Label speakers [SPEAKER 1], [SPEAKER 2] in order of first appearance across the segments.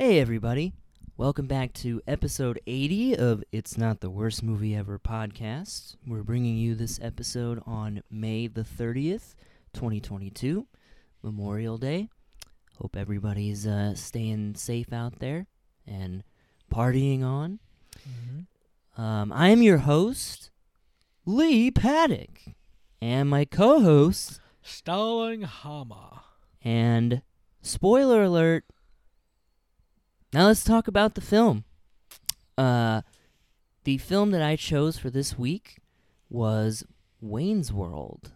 [SPEAKER 1] Hey, everybody. Welcome back to episode 80 of It's Not the Worst Movie Ever podcast. We're bringing you this episode on May the 30th, 2022, Memorial Day. Hope everybody's uh, staying safe out there and partying on. Um, I am your host, Lee Paddock, and my co host,
[SPEAKER 2] Stalling Hama.
[SPEAKER 1] and spoiler alert. Now let's talk about the film. Uh, the film that I chose for this week was Wayne's World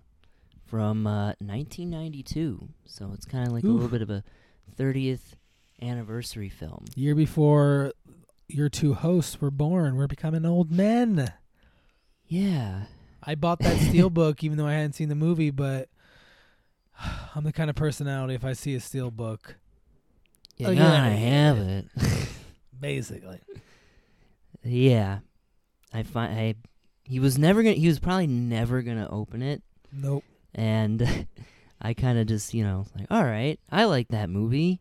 [SPEAKER 1] from uh, 1992. So it's kind of like a little bit of a 30th anniversary film.
[SPEAKER 2] Year before your two hosts were born, we're becoming old men.
[SPEAKER 1] Yeah.
[SPEAKER 2] I bought that steelbook even though I hadn't seen the movie, but I'm the kind of personality if I see a steel book, Oh,
[SPEAKER 1] you
[SPEAKER 2] Oh,
[SPEAKER 1] gotta
[SPEAKER 2] yeah.
[SPEAKER 1] have it.
[SPEAKER 2] basically.
[SPEAKER 1] yeah. I find I he was never gonna he was probably never gonna open it
[SPEAKER 2] Nope.
[SPEAKER 1] and I kind of just you know like all right I like that movie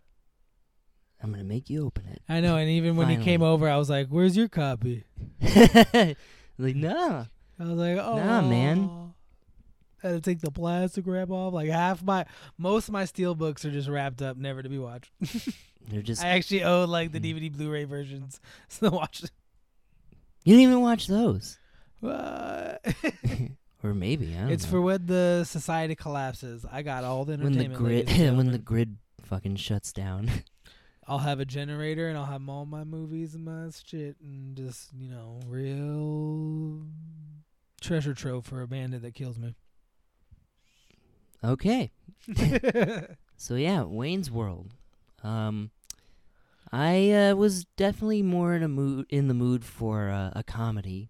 [SPEAKER 1] I'm gonna make you open it
[SPEAKER 2] I know, and even when he came over, I was like, "Where's your copy?"
[SPEAKER 1] like no
[SPEAKER 2] I was like, "Oh,
[SPEAKER 1] Nah, man.
[SPEAKER 2] I Had to take the plastic wrap off. Like half my, most of my steel books are just wrapped up, never to be watched.
[SPEAKER 1] They're just
[SPEAKER 2] I actually own like the.
[SPEAKER 1] Hmm.
[SPEAKER 2] DVD, Blu-ray versions, so watch.
[SPEAKER 1] you didn't even watch those
[SPEAKER 2] What?
[SPEAKER 1] or maybe I don't
[SPEAKER 2] it's
[SPEAKER 1] know.
[SPEAKER 2] for when the society collapses. I got all the
[SPEAKER 1] when the
[SPEAKER 2] entertainment.
[SPEAKER 1] grid
[SPEAKER 2] ladies and
[SPEAKER 1] when the
[SPEAKER 2] gentlemen.
[SPEAKER 1] grid fucking shuts down
[SPEAKER 2] I'll have a generator and I'll have all my movies and my shit and just you know real treasure trove for a bandit that kills me.
[SPEAKER 1] okay so yeah Wayne's World um I uh, was definitely more in a mood in the mood for uh, a comedy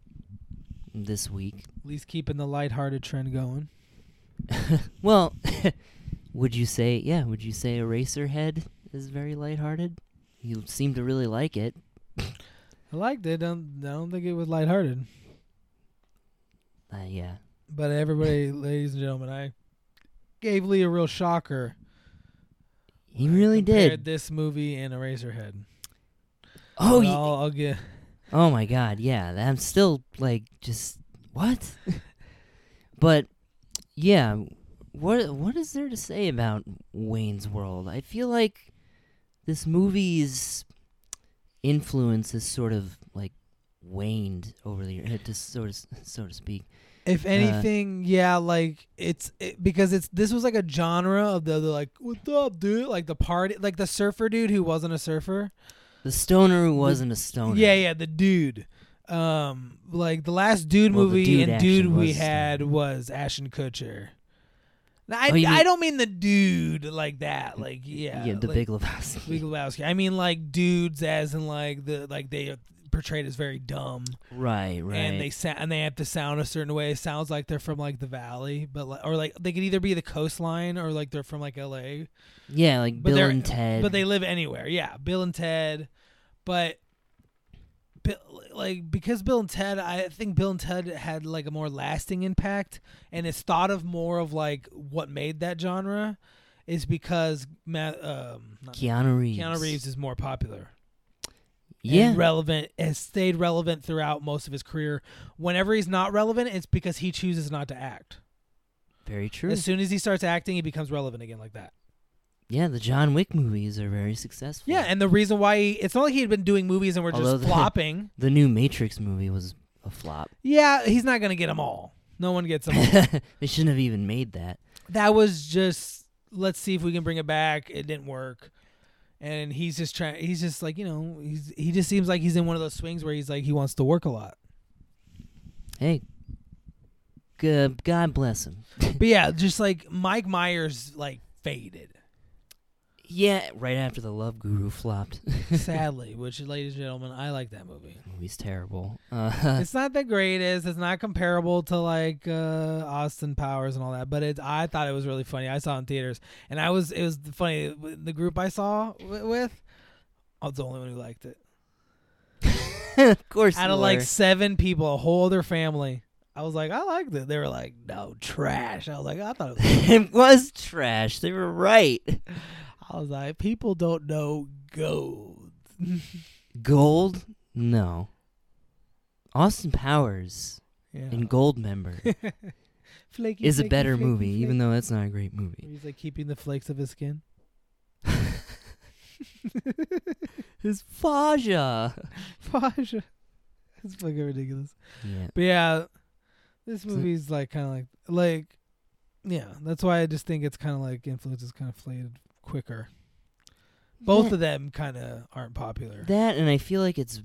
[SPEAKER 1] this week
[SPEAKER 2] At least keeping the lighthearted trend going.
[SPEAKER 1] well, would you say, yeah, would you say Eraserhead is very lighthearted? You seem to really like it.
[SPEAKER 2] I liked it. I don't, I don't think it was lighthearted.
[SPEAKER 1] Uh, yeah.
[SPEAKER 2] But everybody, ladies and gentlemen, I gave Lee a real shocker.
[SPEAKER 1] He really did.
[SPEAKER 2] This movie and Eraserhead.
[SPEAKER 1] Oh, yeah.
[SPEAKER 2] I'll, I'll get.
[SPEAKER 1] oh my god, yeah. I'm still like just what? but yeah, what what is there to say about Wayne's World? I feel like this movie's influence is sort of like waned over the years, to so to so to speak.
[SPEAKER 2] If anything, yeah, like it's it, because it's this was like a genre of the, the like what's up, dude? Like the party, like the surfer dude who wasn't a surfer.
[SPEAKER 1] The stoner who wasn't a stoner.
[SPEAKER 2] Yeah, yeah, the dude. Um, like the last dude
[SPEAKER 1] Well,
[SPEAKER 2] movie
[SPEAKER 1] dude
[SPEAKER 2] and dude we had was Ashton Kutcher. Now, I
[SPEAKER 1] Oh, you
[SPEAKER 2] I don't mean the dude like that, like yeah,
[SPEAKER 1] yeah, the
[SPEAKER 2] like,
[SPEAKER 1] Big Lebowski.
[SPEAKER 2] Big Lebowski. I mean like dudes as in like the like they portrayed as very dumb.
[SPEAKER 1] right, right.
[SPEAKER 2] and they sa- and they have to sound a certain way. It sounds like they're from like the valley, but like, or like they could either be the coastline or like they're from like L.A.
[SPEAKER 1] yeah, like
[SPEAKER 2] but
[SPEAKER 1] Bill and Ted.
[SPEAKER 2] But they live anywhere. Yeah, Bill and Ted, but. Bill, like because Bill and Ted, I think Bill and Ted had like a more lasting impact, and it's thought of more of like what made that genre, is because Matt, um,
[SPEAKER 1] Keanu Reeves.
[SPEAKER 2] Keanu Reeves is more popular
[SPEAKER 1] Yeah,
[SPEAKER 2] and relevant has stayed relevant throughout most of his career. Whenever he's not relevant, it's because he chooses not to act.
[SPEAKER 1] very true.
[SPEAKER 2] As soon as he starts acting, he becomes relevant again like that.
[SPEAKER 1] yeah, the John Wick movies are very successful.
[SPEAKER 2] Yeah, and the reason why he, it's not like he'd been doing movies and were
[SPEAKER 1] Although
[SPEAKER 2] just
[SPEAKER 1] the-
[SPEAKER 2] flopping.
[SPEAKER 1] the new Matrix movie was a flop.
[SPEAKER 2] Yeah, he's not gonna get them all. No one gets them. all.
[SPEAKER 1] they shouldn't have even made that.
[SPEAKER 2] that was just let's see if we can bring it back. It didn't work. And he's just trying. He's just like you know. He's he just seems like he's in one of those swings where he's like he wants to work a lot.
[SPEAKER 1] Hey, good, God bless him.
[SPEAKER 2] But yeah, just like Mike Myers like faded.
[SPEAKER 1] Yeah, right after the Love Guru flopped.
[SPEAKER 2] sadly. Which, ladies and gentlemen, I like that movie.
[SPEAKER 1] movie's terrible. Uh,
[SPEAKER 2] it's not the greatest. It's not comparable to like uh, Austin Powers and all that. But it, I thought it was really funny. I saw it in theaters, and I was it was funny. The group I saw wi- with, I was the only one who liked it.
[SPEAKER 1] of course,
[SPEAKER 2] Out of like seven people, a whole other family. I was like, I liked it. They were like, no, trash. I was like, I thought it was.
[SPEAKER 1] it was trash. They were right.
[SPEAKER 2] I was like, people don't know gold.
[SPEAKER 1] Gold? No. Austin Powers
[SPEAKER 2] yeah.
[SPEAKER 1] in Goldmember
[SPEAKER 2] Flaky,
[SPEAKER 1] is a better
[SPEAKER 2] flaky,
[SPEAKER 1] movie, even though that's not a great movie.
[SPEAKER 2] He's like keeping the flakes of his skin.
[SPEAKER 1] His Faja.
[SPEAKER 2] Fasha. It's fucking ridiculous.
[SPEAKER 1] Yeah.
[SPEAKER 2] But yeah, this movie's like kind of like like yeah. That's why I just think it's kind of like influences kind of faded quicker. Both
[SPEAKER 1] that,
[SPEAKER 2] of them kind of aren't popular.
[SPEAKER 1] that, and I feel like it's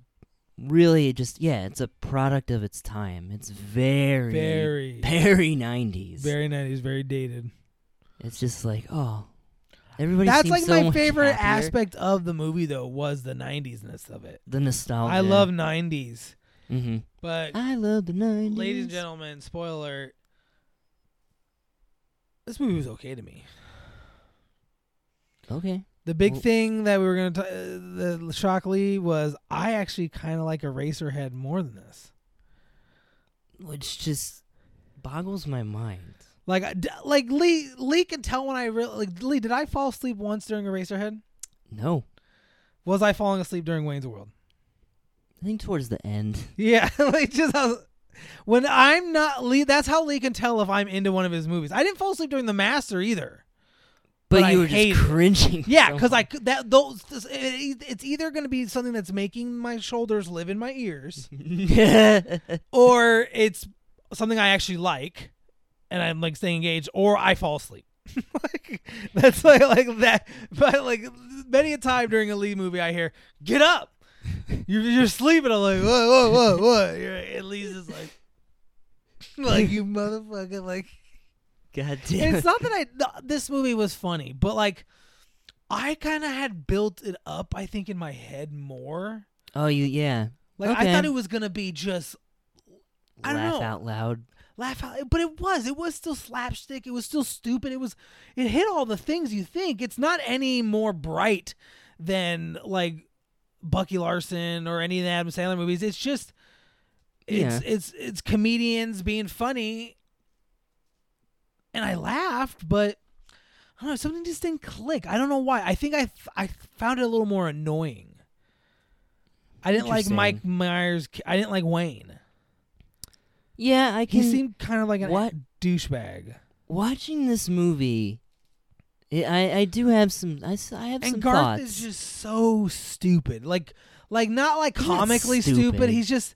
[SPEAKER 1] really just yeah, it's a product of its time. It's very,
[SPEAKER 2] very,
[SPEAKER 1] very nineties.
[SPEAKER 2] very nineties, very dated.
[SPEAKER 1] It's just like oh, everybody.
[SPEAKER 2] That's like
[SPEAKER 1] so
[SPEAKER 2] my favorite
[SPEAKER 1] happier.
[SPEAKER 2] aspect of the movie though was the nineties-ness of it.
[SPEAKER 1] The nostalgia.
[SPEAKER 2] I love nineties,
[SPEAKER 1] hmm
[SPEAKER 2] but
[SPEAKER 1] I love the nineties.
[SPEAKER 2] ladies and gentlemen, spoiler: this movie was okay to me.
[SPEAKER 1] Okay.
[SPEAKER 2] The big
[SPEAKER 1] Well-
[SPEAKER 2] thing that we were gonna t- uh, the shockly was I actually kind of like Eraserhead more than this.
[SPEAKER 1] Which just boggles my mind.
[SPEAKER 2] Like, like Lee Lee can tell when I really like Lee. Did I fall asleep once during Eraserhead?
[SPEAKER 1] No,
[SPEAKER 2] Was I falling asleep during Wayne's World?
[SPEAKER 1] I think towards the end.
[SPEAKER 2] Yeah, like just how, when I'm not Lee. That's how Lee can tell if I'm into one of his movies. I didn't fall asleep during The Master either.
[SPEAKER 1] But,
[SPEAKER 2] But
[SPEAKER 1] you
[SPEAKER 2] I
[SPEAKER 1] were just
[SPEAKER 2] it.
[SPEAKER 1] cringing.
[SPEAKER 2] Yeah,
[SPEAKER 1] so
[SPEAKER 2] because I could- that those it- it's either going to be something that's making my shoulders live in my ears, or it's something I actually like, and I'm like staying engaged, or I fall asleep. like that's like like that. But like many a time during a Lee movie, I hear "Get up." You're, you're sleeping. I'm like, what, what, what, what? You're, and Lee's just like, like you motherfucker, like.
[SPEAKER 1] God damn.
[SPEAKER 2] it's not that I th- this movie was funny, but like I kind of had built it up. I think in my head more.
[SPEAKER 1] oh, you yeah.
[SPEAKER 2] Like I thought it was gonna be just I don't
[SPEAKER 1] Laugh
[SPEAKER 2] know.
[SPEAKER 1] out loud.
[SPEAKER 2] laugh out, but it was. It was still slapstick. It was still stupid. It was. It hit all the things you think. It's not any more bright than like Bucky Larson or any of the Adam Sandler movies. It's just. It's
[SPEAKER 1] Yeah.
[SPEAKER 2] it's it's comedians being funny, and I laughed, but I don't know something just didn't click. I don't know why. I think I I found it a little more annoying. I didn't like Mike Myers. I didn't like Wayne.
[SPEAKER 1] Yeah, I can.
[SPEAKER 2] He seemed kind of like a
[SPEAKER 1] What?
[SPEAKER 2] douchebag.
[SPEAKER 1] watching this movie. I I I do have some. I, I have
[SPEAKER 2] And
[SPEAKER 1] some
[SPEAKER 2] Garth
[SPEAKER 1] thoughts.
[SPEAKER 2] is just so stupid. Like like not like comically stupid.
[SPEAKER 1] stupid.
[SPEAKER 2] He's just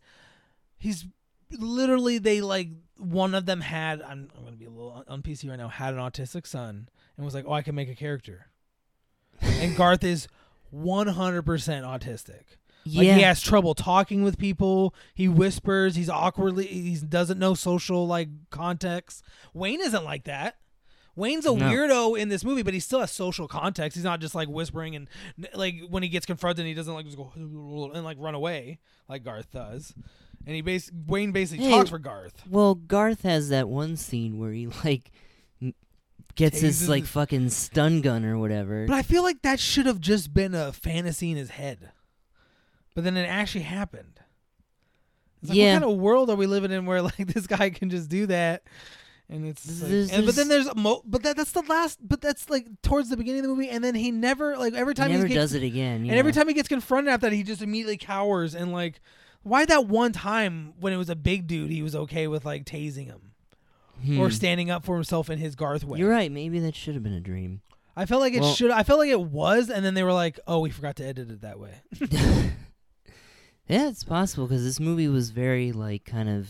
[SPEAKER 2] he's literally they like one of them had I'm, I'm gonna be a little on- on PC right now had an autistic son and was like oh I can make a character. and Garth is 100% autistic. Like
[SPEAKER 1] yeah.
[SPEAKER 2] he has trouble talking with people. He whispers. He's awkwardly. He doesn't know social like context. Wayne isn't like that. Wayne's a
[SPEAKER 1] No.
[SPEAKER 2] weirdo in this movie, but he still has social context. He's not just like whispering and like when he gets confronted, he doesn't like just go and like run away like Garth does. And he bas- Wayne basically
[SPEAKER 1] Hey.
[SPEAKER 2] talks for Garth.
[SPEAKER 1] Well, Garth has that one scene where he like n- gets his like
[SPEAKER 2] it.
[SPEAKER 1] fucking stun gun or whatever.
[SPEAKER 2] But I feel like that should have just been a fantasy in his head. But then it actually happened. It's like,
[SPEAKER 1] Yeah.
[SPEAKER 2] What kind of world are we living in where like this guy can just do that? And it's like-
[SPEAKER 1] There's-
[SPEAKER 2] and but then
[SPEAKER 1] there's-
[SPEAKER 2] there's mo- but that that's the last but that's like towards the beginning of the movie and then he never like every
[SPEAKER 1] he
[SPEAKER 2] time
[SPEAKER 1] never
[SPEAKER 2] he gets
[SPEAKER 1] does it again.
[SPEAKER 2] and every
[SPEAKER 1] yeah.
[SPEAKER 2] time he gets confronted after that he just immediately cowers and like why that one time when it was a big dude he was okay with like tasing him or
[SPEAKER 1] Hmm.
[SPEAKER 2] standing up for himself in his Garth way.
[SPEAKER 1] You're right. Maybe that should have been a dream.
[SPEAKER 2] I felt like it
[SPEAKER 1] Well-
[SPEAKER 2] should. I felt like it was, and then they were like, "Oh, we forgot to edit it that way."
[SPEAKER 1] yeah, it's possible because this movie was very like kind of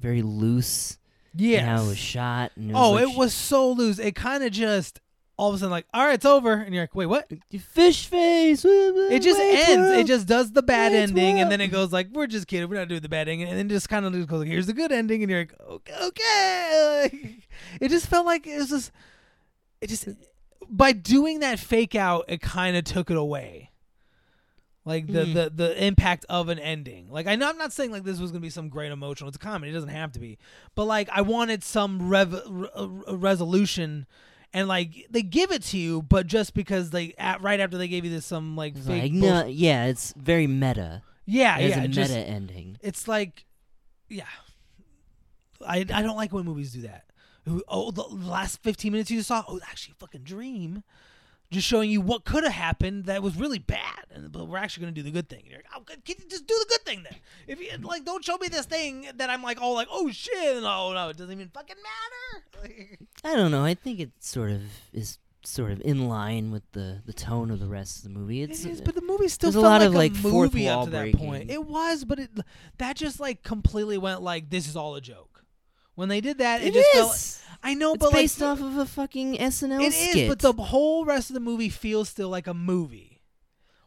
[SPEAKER 1] very loose.
[SPEAKER 2] Yeah.
[SPEAKER 1] how it was shot. It was
[SPEAKER 2] Oh,
[SPEAKER 1] like
[SPEAKER 2] it was so loose. It kind of just all of a sudden like, "All right, it's over," and you're like, "Wait, what?"
[SPEAKER 1] sh- fish face. It
[SPEAKER 2] just ends. It just does the bad ending, and then it goes like, "We're just kidding. We're not doing the bad ending," and then just kind of goes like, "Here's the good ending," and you're like, "Okay." okay. It just felt like it was just. It just by doing that fake out, it kind of took it away. Like the,
[SPEAKER 1] Hmm.
[SPEAKER 2] the the impact of an ending. Like I know I'm not saying like this was gonna be some great emotional. It's a comedy. It doesn't have to be. But like I wanted some rev- re- resolution, and like they give it to you, but just because they at, right after they gave you this some like
[SPEAKER 1] It's
[SPEAKER 2] fake
[SPEAKER 1] like
[SPEAKER 2] bullshit-
[SPEAKER 1] no, yeah, it's very meta.
[SPEAKER 2] yeah
[SPEAKER 1] It
[SPEAKER 2] yeah
[SPEAKER 1] a meta
[SPEAKER 2] just,
[SPEAKER 1] ending.
[SPEAKER 2] it's like yeah. I I don't like when movies do that. Oh, the last 15 minutes you just saw. Oh, actually, fucking dream. Just showing you what could have happened that was really bad, and but we're actually going to do the good thing. And you're like, oh, just do the good thing then? If you like, don't show me this thing that I'm like, oh, like, oh shit, no, no, it doesn't even fucking matter.
[SPEAKER 1] I don't know. I think it sort of is sort of in line with the the tone of the rest of the movie. It's
[SPEAKER 2] it is,
[SPEAKER 1] uh,
[SPEAKER 2] but the movie still
[SPEAKER 1] there's a
[SPEAKER 2] felt
[SPEAKER 1] lot
[SPEAKER 2] like
[SPEAKER 1] of,
[SPEAKER 2] a
[SPEAKER 1] like, fourth
[SPEAKER 2] movie up
[SPEAKER 1] wall
[SPEAKER 2] to that
[SPEAKER 1] breaking.
[SPEAKER 2] point. It was, but it that just like completely went like this is all a joke. When they did that, it,
[SPEAKER 1] it
[SPEAKER 2] just
[SPEAKER 1] is.
[SPEAKER 2] felt. I know, but
[SPEAKER 1] it's
[SPEAKER 2] but
[SPEAKER 1] based
[SPEAKER 2] like,
[SPEAKER 1] off of a fucking SNL
[SPEAKER 2] It
[SPEAKER 1] skit.
[SPEAKER 2] is, but the whole rest of the movie feels still like a movie.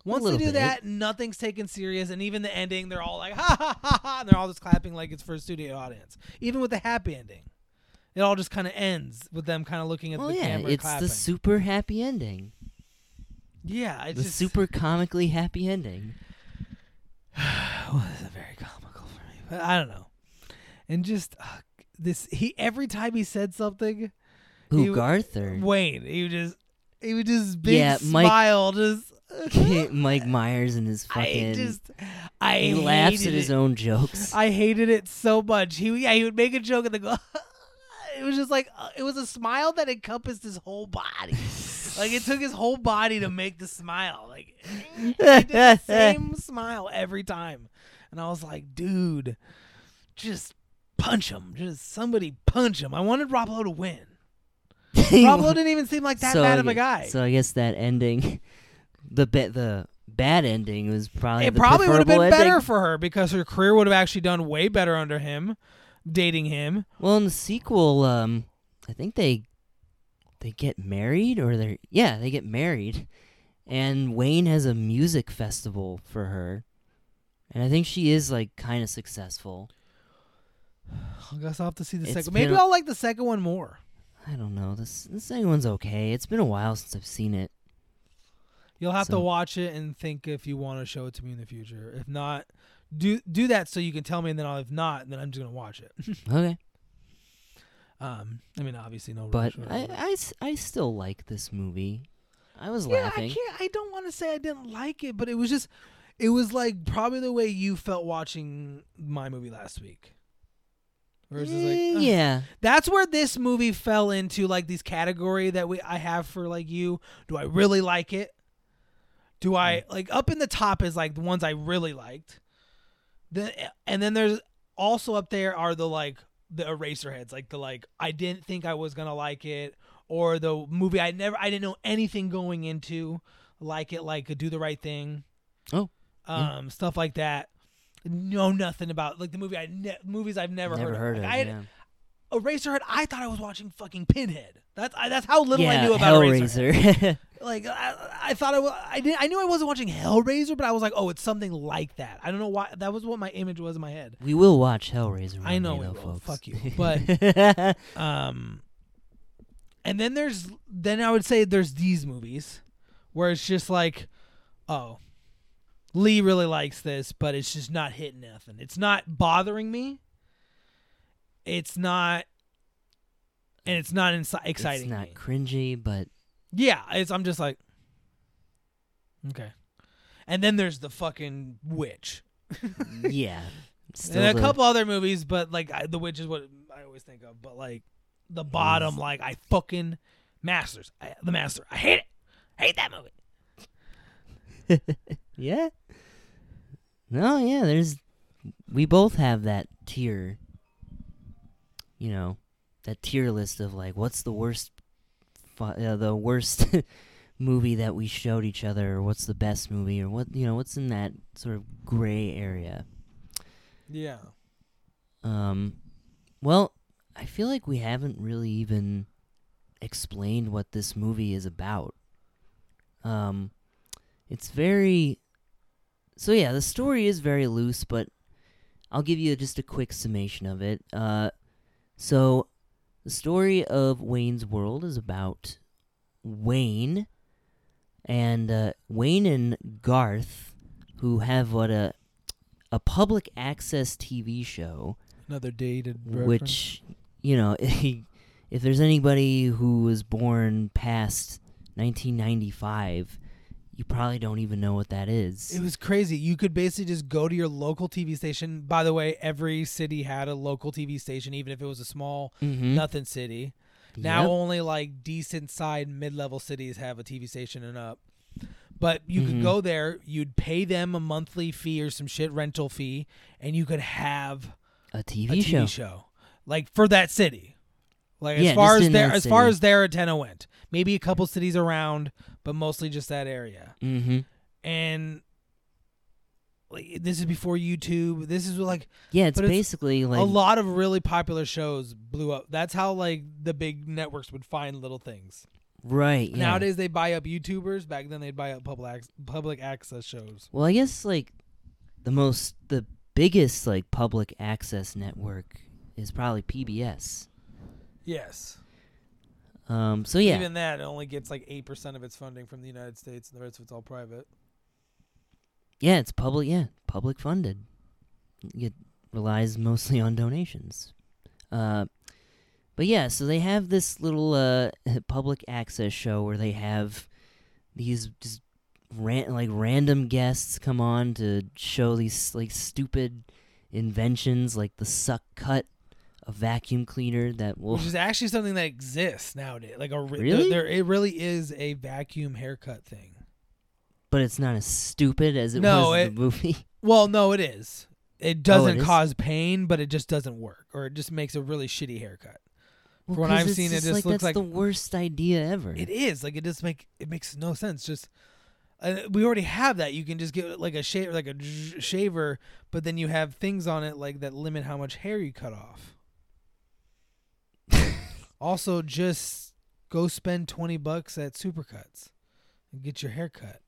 [SPEAKER 2] Once they do
[SPEAKER 1] bit.
[SPEAKER 2] that, nothing's taken serious, and even the ending, they're all like ha ha ha ha, and they're all just clapping like it's for a studio audience. Even with the happy ending, it all just kind of ends with them kind of looking at
[SPEAKER 1] well,
[SPEAKER 2] the
[SPEAKER 1] yeah,
[SPEAKER 2] camera.
[SPEAKER 1] it's
[SPEAKER 2] clapping.
[SPEAKER 1] the super happy ending.
[SPEAKER 2] yeah, it's
[SPEAKER 1] the
[SPEAKER 2] just
[SPEAKER 1] super comically happy ending.
[SPEAKER 2] well, it's very comical for me, but I don't know. And just uh, this, he every time he said something,
[SPEAKER 1] Who
[SPEAKER 2] You-
[SPEAKER 1] Garth or
[SPEAKER 2] Wayne, he would just he would just big
[SPEAKER 1] Yeah, Mike-
[SPEAKER 2] smile, just.
[SPEAKER 1] Mike Myers and his fucking.
[SPEAKER 2] I just, I
[SPEAKER 1] he laughs at his
[SPEAKER 2] it.
[SPEAKER 1] own jokes.
[SPEAKER 2] I hated it so much. He yeah, he would make a joke and then go. it was just like uh, it was a smile that encompassed his whole body. like it took his whole body to make the smile. Like he did the same smile every time, and I was like, dude, just punch him. Just somebody punch him. I wanted Rob Lowe to win. Rob Lowe didn't even seem like that
[SPEAKER 1] So
[SPEAKER 2] bad of a guy.
[SPEAKER 1] So I guess that ending, the ba- the bad ending was probably
[SPEAKER 2] it probably would have been
[SPEAKER 1] preferable
[SPEAKER 2] better for her because her career would have actually done way better under him, dating him.
[SPEAKER 1] Well, in the sequel, um, I think they they get married or they're yeah they get married, and Wayne has a music festival for her, and I think she is like kind of successful.
[SPEAKER 2] I guess I'll have to see the
[SPEAKER 1] It's
[SPEAKER 2] second. Maybe I'll like the second one more.
[SPEAKER 1] I don't know. This the second one's okay. It's been a while since I've seen it.
[SPEAKER 2] You'll have to
[SPEAKER 1] So-
[SPEAKER 2] watch it and think if you want to show it to me in the future. If not, do do that so you can tell me, and then I'll, if not, then I'm just gonna watch it.
[SPEAKER 1] Okay,
[SPEAKER 2] um, I mean, obviously no.
[SPEAKER 1] but
[SPEAKER 2] rush,
[SPEAKER 1] I,
[SPEAKER 2] whatever.
[SPEAKER 1] I s- I still like this movie. I was
[SPEAKER 2] yeah, I
[SPEAKER 1] laughing.
[SPEAKER 2] can't. I don't want to say I didn't like it, but it was just, it was like probably the way you felt watching my movie last week. Just like, ugh.
[SPEAKER 1] yeah,
[SPEAKER 2] that's where this movie fell into like these category that we I have for like you. Do I really like it? Do I like up in the top is like the ones I really liked. Then and then there's also up there are the like the eraser heads, like the like I didn't think I was gonna like it, or the movie I never I didn't know anything going into like it, like Do the Right Thing.
[SPEAKER 1] Oh, yeah.
[SPEAKER 2] Um, stuff like that. Know nothing about like the movie I ne- movies I've never,
[SPEAKER 1] never
[SPEAKER 2] heard,
[SPEAKER 1] heard
[SPEAKER 2] of.
[SPEAKER 1] of.
[SPEAKER 2] I had,
[SPEAKER 1] yeah.
[SPEAKER 2] Eraserhead, I thought I was watching fucking Pinhead. That's I, that's how little I knew about Eraserhead.
[SPEAKER 1] Hellraiser.
[SPEAKER 2] Like I, I thought I, was, I didn't I knew I wasn't watching Hellraiser, but I was like, oh, it's something like that. I don't know why. That was what my image was in my head.
[SPEAKER 1] we will watch Hellraiser.
[SPEAKER 2] I know
[SPEAKER 1] day,
[SPEAKER 2] we
[SPEAKER 1] though,
[SPEAKER 2] will.
[SPEAKER 1] folks.
[SPEAKER 2] Fuck you. But um, and then there's then I would say there's these movies where it's just like, oh, Lee really likes this, but it's just not hitting nothing. It's not bothering me. It's not, and it's not insi- exciting.
[SPEAKER 1] It's not
[SPEAKER 2] me.
[SPEAKER 1] cringy, but
[SPEAKER 2] Yeah, it's I'm just like Okay. And then there's the fucking witch.
[SPEAKER 1] yeah. Still
[SPEAKER 2] and a
[SPEAKER 1] the-
[SPEAKER 2] couple other movies, but like I, the witch is what I always think of, but like the bottom like I fucking Masters. I, the Master. I hate it. I hate that movie.
[SPEAKER 1] Yeah. No, yeah. There's. We both have that tier. You know, that tier list of like, what's the worst, fu- uh, the worst movie that we showed each other, or what's the best movie, or what you know, what's in that sort of gray area.
[SPEAKER 2] Yeah.
[SPEAKER 1] Um, well, I feel like we haven't really even explained what this movie is about. Um, it's very. So yeah, the story is very loose, but I'll give you just a quick summation of it. Uh, so the story of Wayne's World is about Wayne and uh, Wayne and Garth, who have what a a public access TV show
[SPEAKER 2] Another dated reference.
[SPEAKER 1] which you know if there's anybody who was born past 1995 you probably don't even know what that is
[SPEAKER 2] It was crazy. You could basically just go to your local TV station. By the way, every city had a local TV station, even if it was a small
[SPEAKER 1] Mhm.
[SPEAKER 2] nothing city. Now
[SPEAKER 1] Yep.
[SPEAKER 2] only like decent side mid level cities have a TV station and up. But you could
[SPEAKER 1] Mhm.
[SPEAKER 2] go there, you'd pay them a monthly fee or some shit rental fee, and you could have
[SPEAKER 1] a
[SPEAKER 2] a
[SPEAKER 1] TV,
[SPEAKER 2] TV
[SPEAKER 1] show.
[SPEAKER 2] show. Like for that city. Like
[SPEAKER 1] Yeah,
[SPEAKER 2] as far as their as far as their antenna went. Maybe a couple cities around, but mostly just that area.
[SPEAKER 1] Mm-hmm.
[SPEAKER 2] And like this is before YouTube. This is like
[SPEAKER 1] Yeah, it's basically like
[SPEAKER 2] a lot of really popular shows blew up. That's how like the big networks would find little things.
[SPEAKER 1] right. Yeah.
[SPEAKER 2] Nowadays they buy up YouTubers. Back then they'd buy up public ac- public access shows.
[SPEAKER 1] Well, I guess like the most the biggest like public access network is probably PBS.
[SPEAKER 2] Yes.
[SPEAKER 1] Um. So yeah.
[SPEAKER 2] Even that it only gets like eight percent of its funding from the United States, and the rest of it's all private.
[SPEAKER 1] Yeah, it's public. Yeah, public funded. It relies mostly on donations. Uh, but yeah, so they have this little uh public access show where they have these just ran- like random guests come on to show these like stupid inventions, like the suck cut, a vacuum cleaner that will.
[SPEAKER 2] Which is actually something that exists nowadays. Like a re-
[SPEAKER 1] Really?
[SPEAKER 2] there, there, it really is a vacuum haircut thing.
[SPEAKER 1] but it's not as stupid as it
[SPEAKER 2] No,
[SPEAKER 1] was in the movie.
[SPEAKER 2] Well, no, it is. It doesn't
[SPEAKER 1] Oh, is?
[SPEAKER 2] cause pain, but it just doesn't work, or it just makes a really shitty haircut.
[SPEAKER 1] Well,
[SPEAKER 2] From what I've seen, it
[SPEAKER 1] just like
[SPEAKER 2] looks
[SPEAKER 1] that's
[SPEAKER 2] like-
[SPEAKER 1] the worst idea ever.
[SPEAKER 2] It is like it just make it makes no sense. Just uh, we already have that. You can just get like a shaver, like a sh- shaver, but then you have things on it like that limit how much hair you cut off. Also, just go spend twenty bucks at Supercuts and get your hair cut.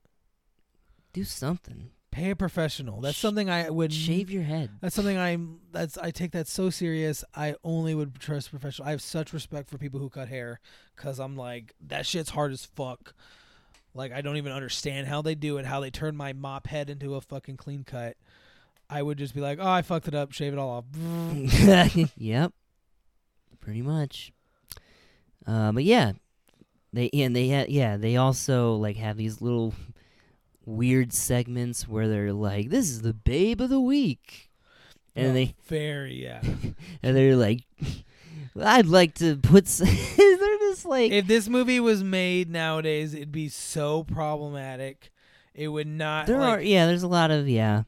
[SPEAKER 1] Do something.
[SPEAKER 2] Pay a professional. That's
[SPEAKER 1] Sh-
[SPEAKER 2] something I would
[SPEAKER 1] Shave your head.
[SPEAKER 2] That's something I'm. That's I take that so serious. I only would trust professional. I have such respect for people who cut hair because I'm like that shit's hard as fuck. Like I don't even understand how they do it. How they turn my mop head into a fucking clean cut. I would just be like, oh, I fucked it up. Shave it all off.
[SPEAKER 1] yep. Pretty much. Uh, but yeah, they and they ha- yeah they also like have these little weird segments where they're like, "This is the babe of the week," and
[SPEAKER 2] No,
[SPEAKER 1] they
[SPEAKER 2] very yeah.
[SPEAKER 1] and they're like, "I'd like to put." s-" they're just like,
[SPEAKER 2] if this movie was made nowadays, it'd be so problematic. It would not.
[SPEAKER 1] there
[SPEAKER 2] like,
[SPEAKER 1] are yeah, there's a lot of yeah,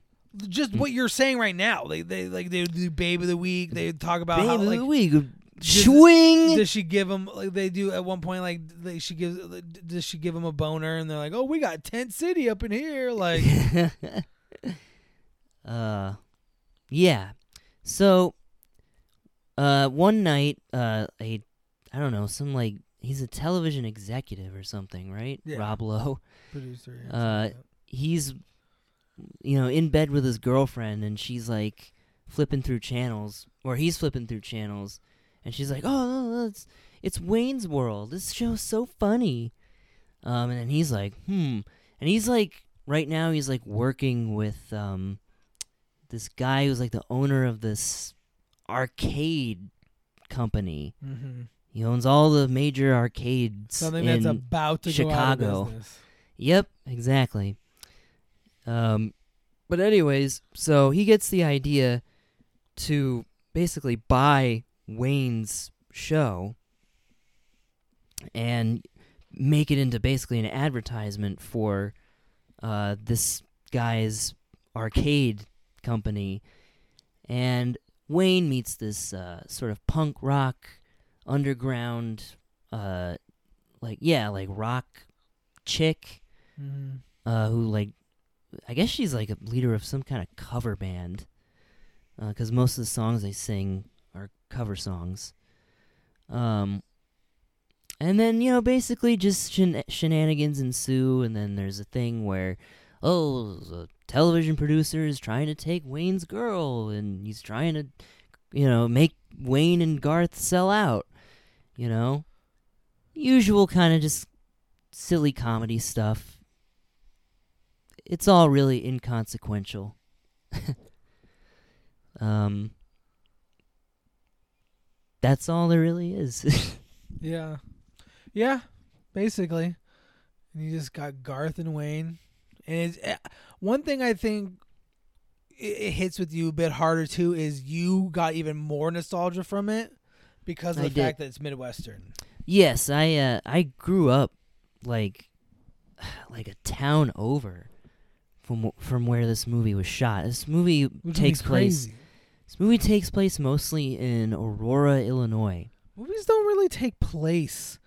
[SPEAKER 2] just what you're saying right now. They they like they would do babe of the week. They would talk about
[SPEAKER 1] babe
[SPEAKER 2] how
[SPEAKER 1] of
[SPEAKER 2] like
[SPEAKER 1] the week,
[SPEAKER 2] Does- does she give him like they do at one point like they, she gives does she give him a boner and they're like oh we got tent city up in here like
[SPEAKER 1] uh yeah. So uh one night uh a i don't know some like he's a television executive or something right?
[SPEAKER 2] Yeah.
[SPEAKER 1] rob lowe.
[SPEAKER 2] Producer
[SPEAKER 1] Uh,
[SPEAKER 2] like
[SPEAKER 1] he's you know in bed with his girlfriend and she's like flipping through channels or he's flipping through channels and she's like oh it's it's wayne's world this show's so funny um and then he's like hmm and he's like right now he's like working with um this guy who's like the owner of this arcade company
[SPEAKER 2] Mhm.
[SPEAKER 1] he owns all the major arcades
[SPEAKER 2] something
[SPEAKER 1] in
[SPEAKER 2] that's about to
[SPEAKER 1] Chicago. Yep, exactly. Um, but anyways, so he gets the idea to basically buy Wayne's show and make it into basically an advertisement for uh, this guy's arcade company. And Wayne meets this uh, sort of punk rock, underground, uh, like yeah, like rock chick
[SPEAKER 2] Mhm.
[SPEAKER 1] uh, who like I guess she's like a leader of some kind of cover band because most of the songs they sing cover songs. Um, and then you know basically just shen- shenanigans ensue, and then there's a thing where oh the television producer is trying to take Wayne's girl, and he's trying to you know make Wayne and Garth sell out. You know, usual kind of just silly comedy stuff it's all really inconsequential. um, that's all there really is.
[SPEAKER 2] yeah yeah basically and you just got garth and wayne and it's eh, one thing i think it, it hits with you a bit harder too is you got even more nostalgia from it because of
[SPEAKER 1] I
[SPEAKER 2] the
[SPEAKER 1] did.
[SPEAKER 2] fact that it's midwestern
[SPEAKER 1] Yes, I uh, I grew up like like a town over from from where this movie was shot. This movie
[SPEAKER 2] Which would be
[SPEAKER 1] takes place.
[SPEAKER 2] crazy.
[SPEAKER 1] This movie takes place mostly in Aurora, Illinois.
[SPEAKER 2] Movies don't really take place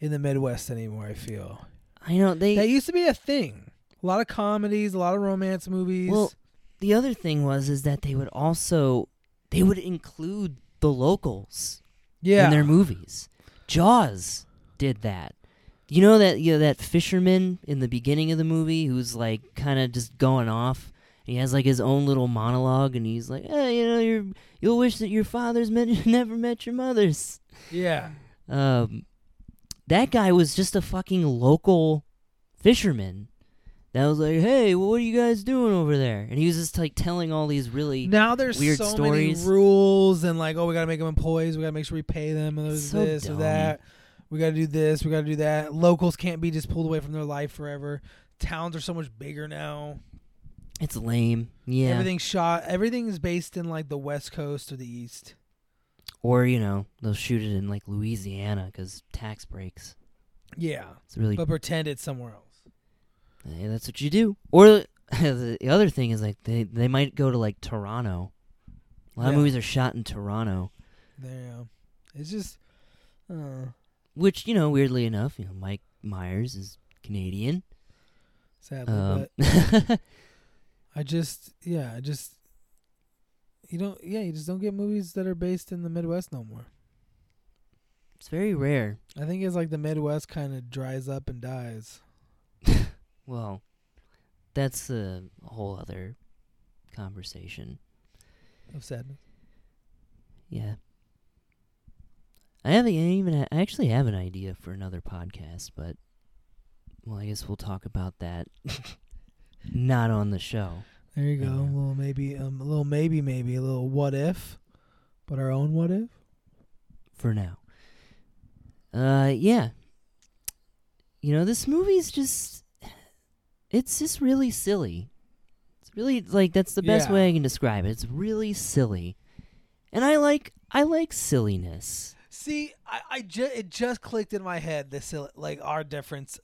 [SPEAKER 2] in the Midwest anymore. I feel
[SPEAKER 1] I know they.
[SPEAKER 2] that used to be a thing. A lot of comedies, a lot of romance movies.
[SPEAKER 1] well, the other thing was is that they would also they would include the locals
[SPEAKER 2] yeah,
[SPEAKER 1] in their movies. Jaws did that. You know that you know that fisherman in the beginning of the movie who's like kind of just going off. He has like his own little monologue, and he's like, "Hey, you know, you're you'll wish that your father's met, never met your mother's."
[SPEAKER 2] yeah,
[SPEAKER 1] Um, that guy was just a fucking local fisherman. That was like, "Hey, well, what are you guys doing over there?" And he was just like telling all these really
[SPEAKER 2] now there's
[SPEAKER 1] weird
[SPEAKER 2] so
[SPEAKER 1] stories.
[SPEAKER 2] many rules and like, oh, we gotta make them employees. We gotta make sure we pay them. And
[SPEAKER 1] So
[SPEAKER 2] this or
[SPEAKER 1] dumb.
[SPEAKER 2] that. We gotta do this. We gotta do that. Locals can't be just pulled away from their life forever. Towns are so much bigger now.
[SPEAKER 1] It's lame. Yeah.
[SPEAKER 2] Everything's shot. Everything is based in like the West Coast or the East.
[SPEAKER 1] Or you know they'll shoot it in like Louisiana because tax breaks.
[SPEAKER 2] Yeah,
[SPEAKER 1] It's really
[SPEAKER 2] but pretend it's somewhere else.
[SPEAKER 1] Hey, that's what you do. Or the other thing is like they they might go to like Toronto. A lot of movies are shot in Toronto,
[SPEAKER 2] Yeah, it's just. Uh,
[SPEAKER 1] which you know, weirdly enough, you know, Mike Myers is Canadian.
[SPEAKER 2] sadly,
[SPEAKER 1] Um,
[SPEAKER 2] but I just yeah, I just you don't yeah, you just don't get movies that are based in the Midwest no more.
[SPEAKER 1] it's very rare.
[SPEAKER 2] I think it's like the Midwest kind of dries up and dies.
[SPEAKER 1] Well, that's a whole other conversation.
[SPEAKER 2] Of sadness.
[SPEAKER 1] Yeah. I haven't even. I actually have an idea for another podcast, but well, I guess we'll talk about that. Not on the show.
[SPEAKER 2] There you go.
[SPEAKER 1] Yeah.
[SPEAKER 2] A little maybe, um, a little maybe, maybe a little what if, but our own what if.
[SPEAKER 1] for now. Uh, yeah. You know, this movie's just. It's just really silly. It's really, like, that's the best
[SPEAKER 2] Yeah.
[SPEAKER 1] way I can describe it. It's really silly. And I like, I like silliness.
[SPEAKER 2] See, I, I ju- it just clicked in my head the silly, like our difference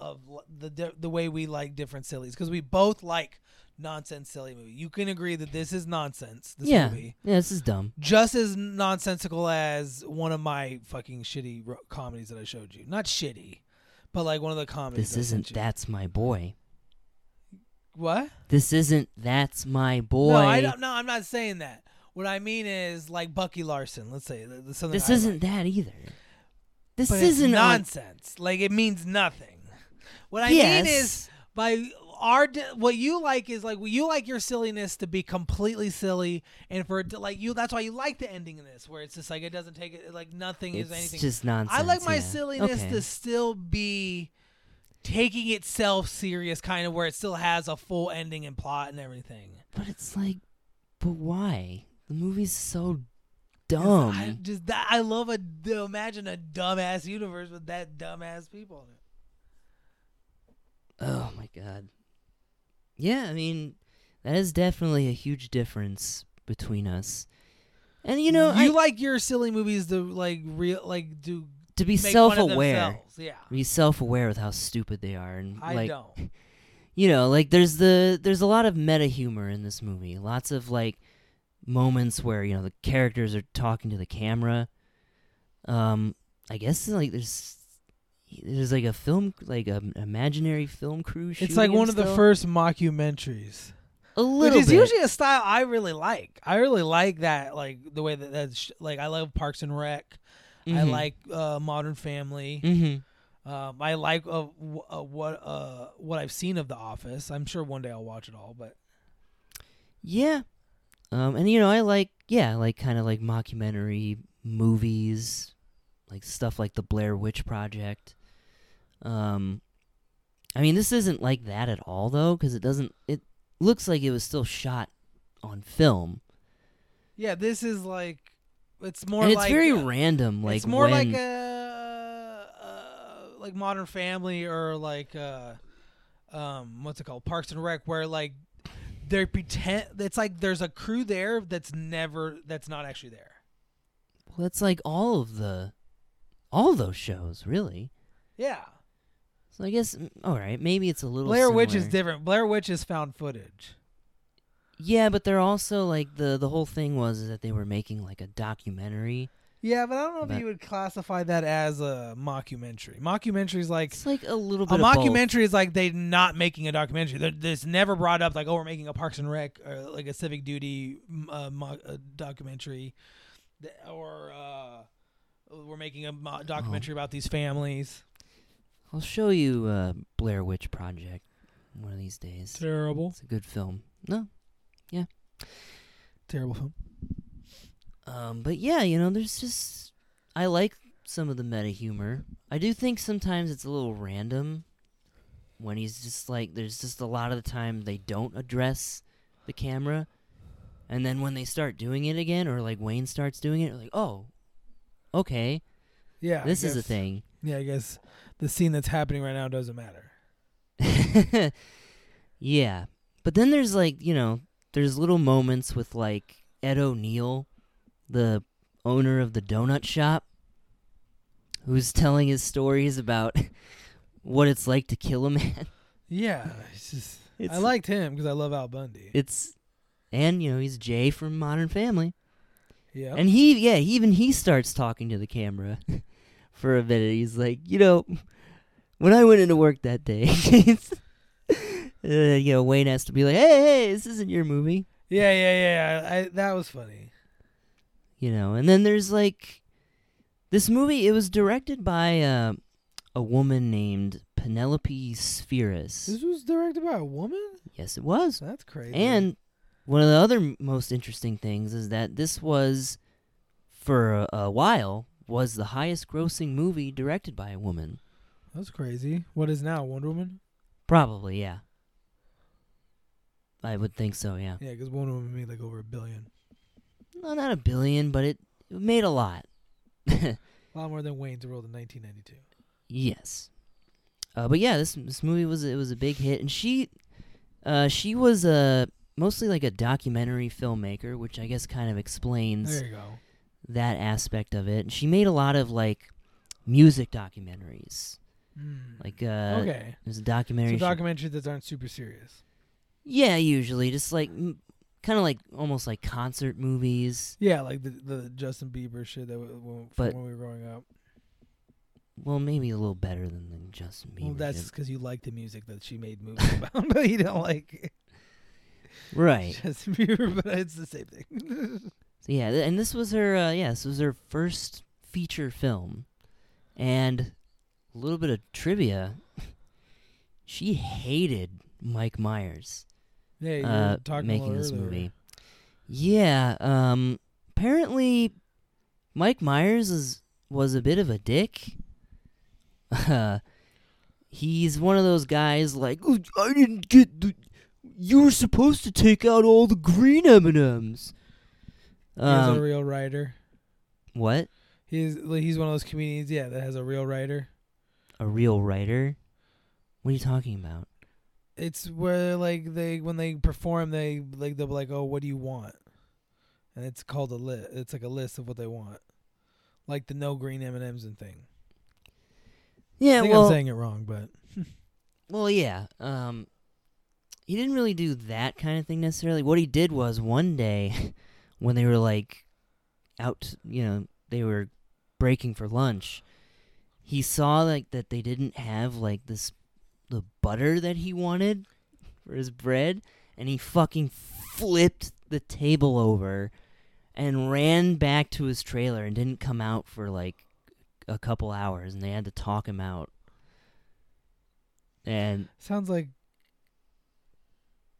[SPEAKER 2] of the the way we like different sillies because we both like nonsense silly movie. You can agree that this is nonsense. This
[SPEAKER 1] yeah.
[SPEAKER 2] movie.
[SPEAKER 1] Yeah, this is dumb.
[SPEAKER 2] just as nonsensical as one of my fucking shitty ro- comedies that I showed you. Not shitty, but like one of the comedies.
[SPEAKER 1] This isn't. That's My Boy.
[SPEAKER 2] What?
[SPEAKER 1] This isn't That's My Boy.
[SPEAKER 2] No, I don't. No, I'm not saying that. What I mean is like Bucky Larson. Let's say th- th- something.
[SPEAKER 1] This
[SPEAKER 2] I
[SPEAKER 1] isn't
[SPEAKER 2] like.
[SPEAKER 1] that either. This
[SPEAKER 2] But
[SPEAKER 1] isn't on-
[SPEAKER 2] nonsense. Like it means nothing. What I
[SPEAKER 1] yes.
[SPEAKER 2] mean is by our what you like is like you like your silliness to be completely silly and for like you that's why you like the ending of this where it's just like it doesn't take it like nothing
[SPEAKER 1] it's
[SPEAKER 2] is anything
[SPEAKER 1] just nonsense.
[SPEAKER 2] I like my
[SPEAKER 1] yeah.
[SPEAKER 2] silliness
[SPEAKER 1] okay.
[SPEAKER 2] to still be taking itself serious, kind of where it still has a full ending and plot and everything.
[SPEAKER 1] But it's like, but why? The movie's so dumb.
[SPEAKER 2] I just that, I love a to imagine a dumbass universe with that dumbass people in it.
[SPEAKER 1] Oh my god. Yeah, I mean, that is definitely a huge difference between us. And you know,
[SPEAKER 2] you
[SPEAKER 1] I,
[SPEAKER 2] like your silly movies to like real like do
[SPEAKER 1] to be
[SPEAKER 2] make fun of
[SPEAKER 1] self-aware.
[SPEAKER 2] Yeah,
[SPEAKER 1] be self-aware with how stupid they are, and
[SPEAKER 2] I
[SPEAKER 1] like,
[SPEAKER 2] don't.
[SPEAKER 1] you know, like there's the there's a lot of meta humor in this movie. Lots of like moments where you know the characters are talking to the camera. Um, I guess like there's there's like a film like an imaginary film crew.
[SPEAKER 2] It's like one of the first mockumentaries,
[SPEAKER 1] a little, which
[SPEAKER 2] is
[SPEAKER 1] bit.
[SPEAKER 2] usually a style I really like. I really like that, like the way that that's sh- like I love Parks and Rec. I
[SPEAKER 1] Mhm.
[SPEAKER 2] like uh, Modern Family.
[SPEAKER 1] Mhm.
[SPEAKER 2] Um, I like uh, w- uh, what uh, what I've seen of The Office. I'm sure one day I'll watch it all, but
[SPEAKER 1] Yeah. Um, and you know, I like yeah, like kind of like mockumentary movies, like stuff like the Blair Witch Project. Um, I mean, this isn't like that at all though, because it doesn't. It looks like it was still shot on film,
[SPEAKER 2] yeah, this is like it's more
[SPEAKER 1] and it's
[SPEAKER 2] like
[SPEAKER 1] very
[SPEAKER 2] uh,
[SPEAKER 1] random. Like
[SPEAKER 2] it's more
[SPEAKER 1] when,
[SPEAKER 2] like a uh, like Modern Family or like uh, um, what's it called, Parks and Rec, where like they pretend it's like there's a crew there that's never that's not actually there.
[SPEAKER 1] well, it's like all of the all those shows, really.
[SPEAKER 2] Yeah.
[SPEAKER 1] So I guess mm, all right, maybe it's a little
[SPEAKER 2] Blair Witch is
[SPEAKER 1] similar.
[SPEAKER 2] different. Blair Witch is found footage.
[SPEAKER 1] Yeah, but they're also like the the whole thing was is that they were making like a documentary.
[SPEAKER 2] Yeah, but I don't know
[SPEAKER 1] But-
[SPEAKER 2] if you would classify that as a mockumentary. Mockumentary is like
[SPEAKER 1] It's like a little
[SPEAKER 2] a
[SPEAKER 1] bit of both.
[SPEAKER 2] mockumentary is like they're not making a documentary. They're, it's never brought up like oh we're making a Parks and Rec or like a civic duty uh, mo- uh, documentary, Th- or uh, we're making a mo- documentary about these families.
[SPEAKER 1] I'll show you uh, Blair Witch Project one of these days.
[SPEAKER 2] Terrible,
[SPEAKER 1] It's a good film. No, yeah,
[SPEAKER 2] terrible film.
[SPEAKER 1] um, but yeah, you know, there's just I like some of the meta humor. I do think sometimes it's a little random when he's just like there's just a lot of the time they don't address the camera, and then when they start doing it again, or like Wayne starts doing it, like oh, okay,
[SPEAKER 2] Yeah,
[SPEAKER 1] this is a thing.
[SPEAKER 2] Yeah, I guess the scene that's happening right now doesn't matter.
[SPEAKER 1] yeah. But then there's like, you know, there's little moments with like Ed O'Neill, the owner of the donut shop, who's telling his stories about what it's like to kill a man.
[SPEAKER 2] Yeah, it's just I liked him because I love Al Bundy.
[SPEAKER 1] It's and you know, he's Jay from Modern Family.
[SPEAKER 2] yeah,
[SPEAKER 1] And he yeah, he, even he starts talking to the camera for a minute. He's like, you know, when I went into work that day, uh, you know, Wayne has to be like, hey, hey, this isn't your movie,
[SPEAKER 2] yeah, yeah, yeah. I, that was funny.
[SPEAKER 1] you know. And then there's like this movie. It was directed by uh, a woman named Penelope Spheeris.
[SPEAKER 2] This was directed by a woman.
[SPEAKER 1] Yes, it was.
[SPEAKER 2] That's crazy.
[SPEAKER 1] And one of the other m- most interesting things is that this was, for a, a while, was the highest grossing movie directed by a woman.
[SPEAKER 2] that's crazy. What is now Wonder Woman?
[SPEAKER 1] Probably, yeah. I would think so, yeah.
[SPEAKER 2] Yeah, because Wonder Woman made like over a billion.
[SPEAKER 1] No, not a billion, but it, it made a lot.
[SPEAKER 2] A lot more than Wayne's World in 1992.
[SPEAKER 1] yes. Uh, but yeah, this this movie was it was a big hit, and she, uh, she was a mostly like a documentary filmmaker, which I guess kind of explains
[SPEAKER 2] There you go.
[SPEAKER 1] That aspect of it. And she made a lot of like music documentaries.
[SPEAKER 2] Mm.
[SPEAKER 1] Like uh,
[SPEAKER 2] okay,
[SPEAKER 1] there's a documentary. she-
[SPEAKER 2] documentaries that aren't super serious.
[SPEAKER 1] yeah, usually just like kind of like almost like concert movies.
[SPEAKER 2] Yeah, like the the Justin Bieber shit that w- w- from
[SPEAKER 1] But-
[SPEAKER 2] when we were growing up.
[SPEAKER 1] Well, maybe a little better than the Justin Bieber.
[SPEAKER 2] Well, that's because you like the music that she made movies about, but you don't like
[SPEAKER 1] right.
[SPEAKER 2] Justin Bieber. But it's the same thing.
[SPEAKER 1] Yeah, th- and this was her. Uh, yeah, this was her first feature film, and a little bit of trivia. she hated Mike Myers.
[SPEAKER 2] yeah, you
[SPEAKER 1] uh,
[SPEAKER 2] were talking
[SPEAKER 1] making this
[SPEAKER 2] earlier.
[SPEAKER 1] movie. Yeah, um, apparently, Mike Myers is was a bit of a dick. Uh, he's one of those guys like "Oh, I didn't get the. You were supposed to take out all the green M and M's.
[SPEAKER 2] He's a
[SPEAKER 1] Um,
[SPEAKER 2] real rider.
[SPEAKER 1] what?
[SPEAKER 2] He's like, he's one of those comedians, yeah, that has a real rider.
[SPEAKER 1] A real rider? What are you talking about?
[SPEAKER 2] It's where like they when they perform, they like they'll be like, "Oh, what do you want?" And it's called a list. It's like a list of what they want, like the no green M and M's and thing. I
[SPEAKER 1] Yeah,
[SPEAKER 2] think
[SPEAKER 1] well,
[SPEAKER 2] I'm saying it wrong, but
[SPEAKER 1] Well, yeah. Um, he didn't really do that kind of thing necessarily. What he did was one day, when they were like out, you know, they were breaking for lunch. He saw like that they didn't have like this the butter that he wanted for his bread, and he fucking flipped the table over and ran back to his trailer and didn't come out for like a couple hours, and they had to talk him out. And
[SPEAKER 2] sounds like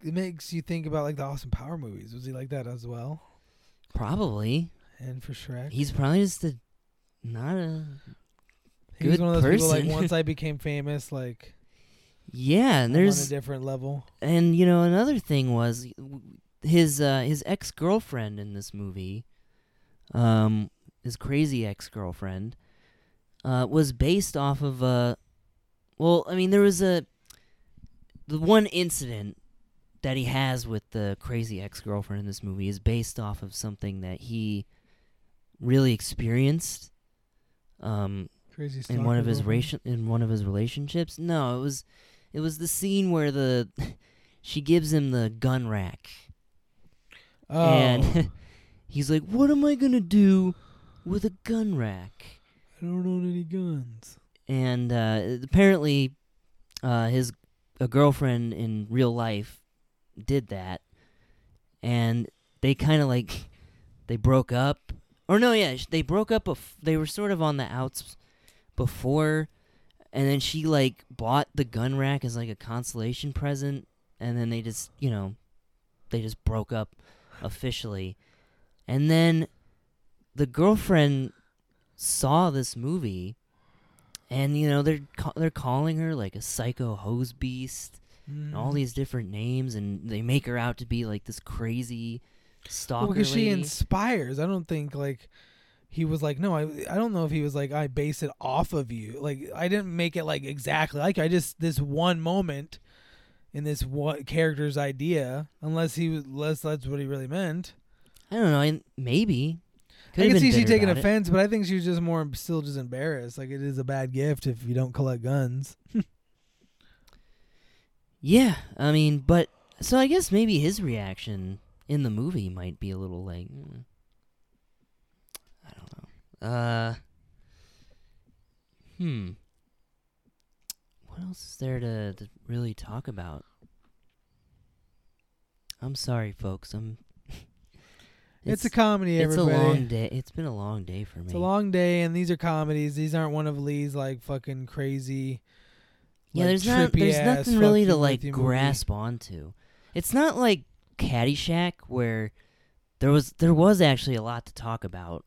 [SPEAKER 2] it makes you think about like the Austin Power movies. Was he like that as well?
[SPEAKER 1] Probably.
[SPEAKER 2] And for Shrek,
[SPEAKER 1] He's probably just a not a
[SPEAKER 2] he was
[SPEAKER 1] good
[SPEAKER 2] one of those people like once I became famous, like
[SPEAKER 1] yeah. And
[SPEAKER 2] I'm on a
[SPEAKER 1] there's
[SPEAKER 2] different level.
[SPEAKER 1] and you know another thing was his uh, his ex girlfriend in this movie, um, his crazy ex girlfriend, uh, was based off of a. well, I mean there was a the one incident that he has with the crazy ex girlfriend in this movie is based off of something that he really experienced. Um,
[SPEAKER 2] Crazy
[SPEAKER 1] in one of his ration in one of his relationships. No, it was it was the scene where the she gives him the gun rack
[SPEAKER 2] Oh,
[SPEAKER 1] and he's like, "What am I gonna do with a gun rack?"
[SPEAKER 2] I don't own any guns.
[SPEAKER 1] And uh, apparently, uh, his a girlfriend in real life did that, and they kind of like they broke up. Or no, yeah, they broke up. Bef- they were sort of on the outs before, and then she like bought the gun rack as like a consolation present, and then they just you know they just broke up officially, and then the girlfriend saw this movie. And you know they're ca- they're calling her like a psycho hose beast and all these different names and they make her out to be like this crazy stalker
[SPEAKER 2] Well, because she inspires. I don't think like he was like, no, I I don't know if he was like, I base it off of you. Like I didn't make it like exactly like I just this one moment in this one character's idea, unless he was unless that's what he really meant.
[SPEAKER 1] I don't know maybe Could
[SPEAKER 2] I can see she taking
[SPEAKER 1] about it.
[SPEAKER 2] offense, but I think she was just more still just embarrassed. Like it is a bad gift if you don't collect guns.
[SPEAKER 1] yeah i mean but so i guess maybe his reaction in the movie might be a little like mm, i don't know uh hmm what else is there to, to really talk about i'm sorry folks i'm
[SPEAKER 2] It's, a comedy,
[SPEAKER 1] it's a long day it's been a long day for me
[SPEAKER 2] It's a long day, and these are comedies. These aren't one of Lee's like fucking crazy.
[SPEAKER 1] Yeah,
[SPEAKER 2] like,
[SPEAKER 1] there's not there's
[SPEAKER 2] ass
[SPEAKER 1] nothing really to like
[SPEAKER 2] you movie.
[SPEAKER 1] grasp onto. It's not like Caddyshack where there was there was actually a lot to talk about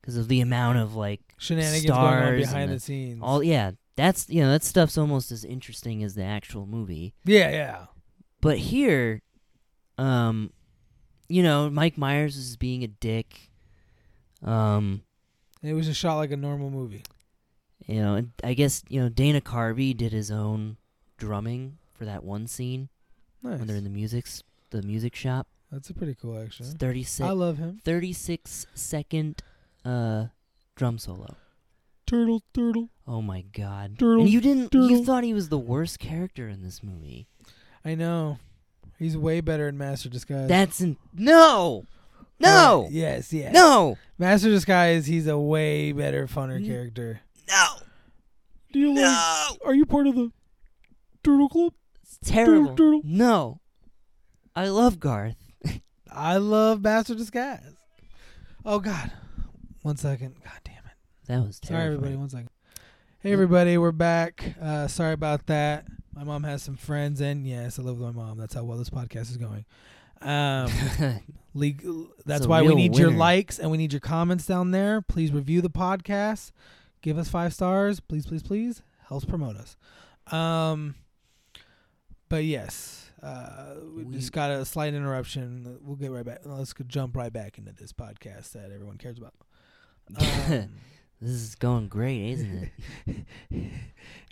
[SPEAKER 1] because of the amount of like
[SPEAKER 2] shenanigans going on
[SPEAKER 1] stars
[SPEAKER 2] behind
[SPEAKER 1] and
[SPEAKER 2] the scenes.
[SPEAKER 1] all yeah that's you know that stuff's almost as interesting as the actual movie.
[SPEAKER 2] yeah, yeah.
[SPEAKER 1] But here, um, you know Mike Myers is being a dick. Um,
[SPEAKER 2] it was a shot like a normal movie.
[SPEAKER 1] You know, and I guess you know Dana Carvey did his own drumming for that one scene
[SPEAKER 2] Nice.
[SPEAKER 1] when they're in the music's the music shop.
[SPEAKER 2] That's a pretty cool.
[SPEAKER 1] It's 36,
[SPEAKER 2] I love him.
[SPEAKER 1] 36 second uh drum solo.
[SPEAKER 2] Turtle, turtle.
[SPEAKER 1] Oh my god.
[SPEAKER 2] Turtle,
[SPEAKER 1] and you didn't
[SPEAKER 2] turtle.
[SPEAKER 1] you thought he was the worst character in this movie.
[SPEAKER 2] I know. He's way better in Master Disguise.
[SPEAKER 1] That's in No. No.
[SPEAKER 2] Uh, yes, yes.
[SPEAKER 1] No.
[SPEAKER 2] Master Disguise. He's a way better, funner
[SPEAKER 1] Mm.
[SPEAKER 2] character.
[SPEAKER 1] No.
[SPEAKER 2] Do you
[SPEAKER 1] No.
[SPEAKER 2] Are you part of the Turtle Club?
[SPEAKER 1] It's terrible.
[SPEAKER 2] turtle.
[SPEAKER 1] No. I love Garth.
[SPEAKER 2] I love Master Disguise. Oh God. One second. God damn it.
[SPEAKER 1] That was terrible.
[SPEAKER 2] Sorry, everybody. One second. Hey, everybody. We're back. Uh, sorry about that. My mom has some friends, and yes, I live with my mom. That's how well this podcast is going. Um, leg- that's why we
[SPEAKER 1] real
[SPEAKER 2] need your likes and we need your comments down there. Please review the podcast. Give us five stars. Please, please, please. Helps promote us. Um, but yes, uh, we,
[SPEAKER 1] We-
[SPEAKER 2] just got a slight interruption. We'll get right back. Let's jump right back into this podcast that everyone cares about. Um,
[SPEAKER 1] this is going great, isn't it?
[SPEAKER 2] it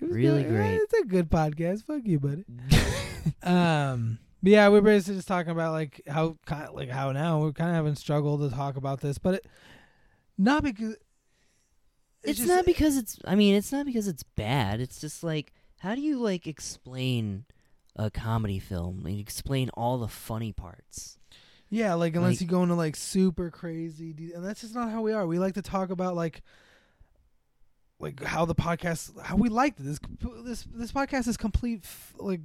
[SPEAKER 1] Really
[SPEAKER 2] good.
[SPEAKER 1] great.
[SPEAKER 2] It's a good podcast. Fuck you, buddy. Um, but yeah, we're basically just talking about like how kind like how now we're kind of having struggled to talk about this, but it, not because
[SPEAKER 1] it's
[SPEAKER 2] just-
[SPEAKER 1] not because it's i mean it's not because it's bad it's just like how do you like explain a comedy film and explain all the funny parts
[SPEAKER 2] yeah, like unless
[SPEAKER 1] like-
[SPEAKER 2] you go into like super crazy, de- and that's just not how we are. We like to talk about like like how the podcast how we liked it. This this this podcast is complete f- like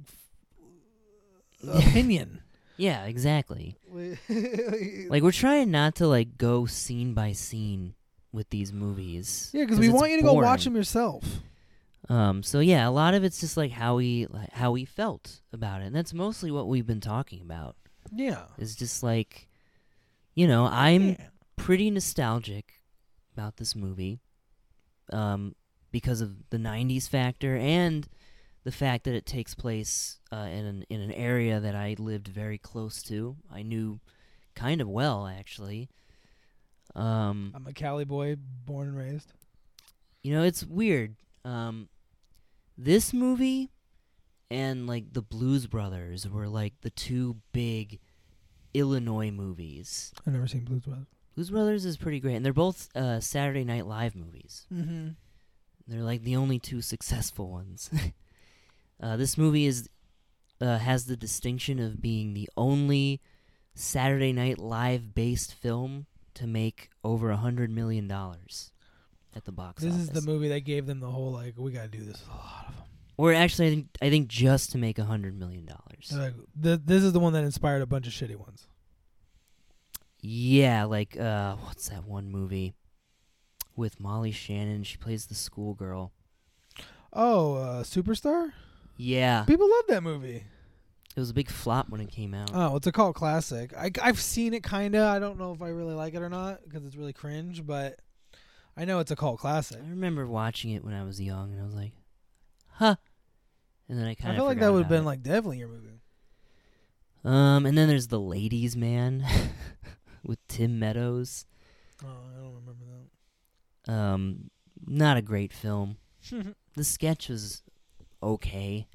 [SPEAKER 2] f- opinion.
[SPEAKER 1] yeah exactly
[SPEAKER 2] like
[SPEAKER 1] we're trying not to like go scene by scene with these movies
[SPEAKER 2] yeah, because we want you to go watch them yourself.
[SPEAKER 1] um so yeah a lot of it's just like how we like, how we felt about it and that's mostly what we've been talking about
[SPEAKER 2] Yeah,
[SPEAKER 1] it's just like you know i'm
[SPEAKER 2] Yeah.
[SPEAKER 1] pretty nostalgic about this movie um, because of the 90s factor and the fact that it takes place uh, in, an, in an area that I lived very close to. I knew kind of well, actually. Um,
[SPEAKER 2] I'm a Cali boy, born and raised.
[SPEAKER 1] you know, it's weird. Um, this movie and like the Blues Brothers were like the two big Illinois movies.
[SPEAKER 2] I've never seen Blues Brothers.
[SPEAKER 1] Blues Brothers is pretty great, and they're both uh, Saturday Night Live movies.
[SPEAKER 2] Mm-hmm.
[SPEAKER 1] They're like the only two successful ones. uh, this movie is uh, has the distinction of being the only Saturday Night Live based film to make over a hundred million dollars at the box office.
[SPEAKER 2] This
[SPEAKER 1] office.
[SPEAKER 2] is the movie that gave them the whole like we gotta do this with a lot of them.
[SPEAKER 1] or actually, I think I think just to make a hundred million dollars.
[SPEAKER 2] Like, th- this is the one that inspired a bunch of shitty ones.
[SPEAKER 1] Yeah, like uh, what's that one movie with Molly Shannon? She plays the schoolgirl.
[SPEAKER 2] Oh, uh, Superstar.
[SPEAKER 1] Yeah,
[SPEAKER 2] People love that movie.
[SPEAKER 1] It was a big flop when it came out.
[SPEAKER 2] Oh, it's a cult classic. I, I've seen it kinda. I don't know if I really like it or not because it's really cringe, but I know it's a cult classic.
[SPEAKER 1] I remember watching it when I was young, and I was like, "Huh," and then I kind of.
[SPEAKER 2] I feel like that would have been like definitely your movie.
[SPEAKER 1] Um, and then there's the Ladies Man with Tim Meadows.
[SPEAKER 2] Oh, I don't remember that.
[SPEAKER 1] Um, not a great film. The sketch was okay.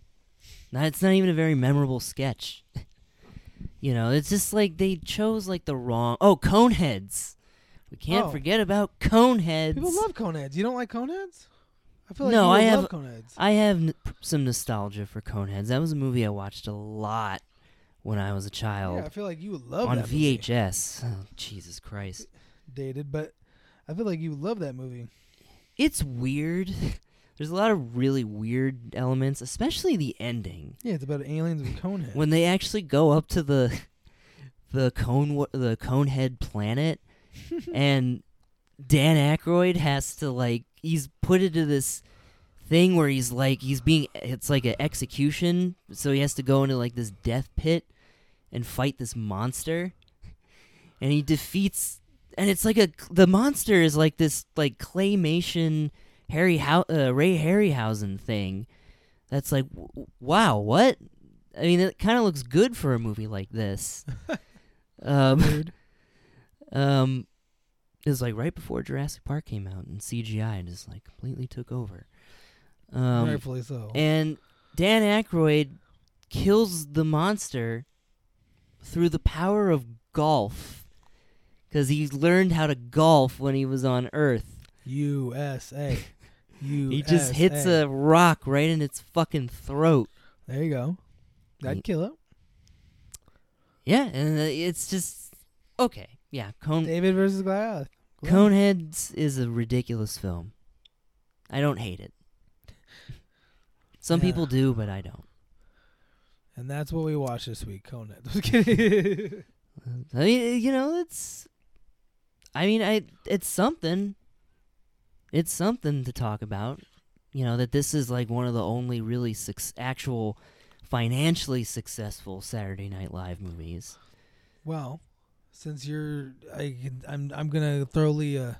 [SPEAKER 1] Not, it's not even a very memorable sketch. you know, it's just like they chose like the wrong. Oh, Coneheads. We can't
[SPEAKER 2] Oh.
[SPEAKER 1] forget about Coneheads.
[SPEAKER 2] People love Coneheads. You don't like Coneheads? I feel like
[SPEAKER 1] No,
[SPEAKER 2] you would
[SPEAKER 1] I
[SPEAKER 2] love
[SPEAKER 1] have-
[SPEAKER 2] Coneheads.
[SPEAKER 1] I have n- p- some nostalgia for Coneheads. That was a movie I watched a lot when I was a child
[SPEAKER 2] yeah, I feel like you would love
[SPEAKER 1] on
[SPEAKER 2] that movie.
[SPEAKER 1] VHS. Oh, Jesus Christ.
[SPEAKER 2] Dated, but I feel like you would love that movie.
[SPEAKER 1] It's weird. There's a lot of really weird elements, especially the ending
[SPEAKER 2] Yeah, it's about aliens with Coneheads.
[SPEAKER 1] when they actually go up to the the cone the Conehead planet, and Dan Aykroyd has to like he's put into this thing where he's like he's being it's like an execution, so he has to go into like this death pit and fight this monster, and he defeats and it's like a the monster is like this like claymation Harry How uh, Ray Harryhausen thing. That's like w- wow, what? I mean, it kind of looks good for a movie like this. um, um, it was like right before Jurassic Park came out, and CGI just like completely took over. Um,
[SPEAKER 2] Rightfully so.
[SPEAKER 1] and Dan Aykroyd kills the monster through the power of golf, because he learned how to golf when he was on Earth.
[SPEAKER 2] USA. USA.
[SPEAKER 1] He just hits a rock right in its fucking throat.
[SPEAKER 2] There you go. That'd kill it.
[SPEAKER 1] Yeah, and uh, it's just okay. Yeah, Cone
[SPEAKER 2] David versus Goliath. Goliath.
[SPEAKER 1] Coneheads is a ridiculous film. I don't hate it. Some
[SPEAKER 2] Yeah.
[SPEAKER 1] people do, but I don't.
[SPEAKER 2] And that's what we watched this week. Coneheads.
[SPEAKER 1] I mean, you know, it's. I mean, I it's something. It's something to talk about. You know that this is like one of the only really suc- actual financially successful Saturday Night Live movies.
[SPEAKER 2] well, since you're, I can, I'm, I'm gonna throw Lee a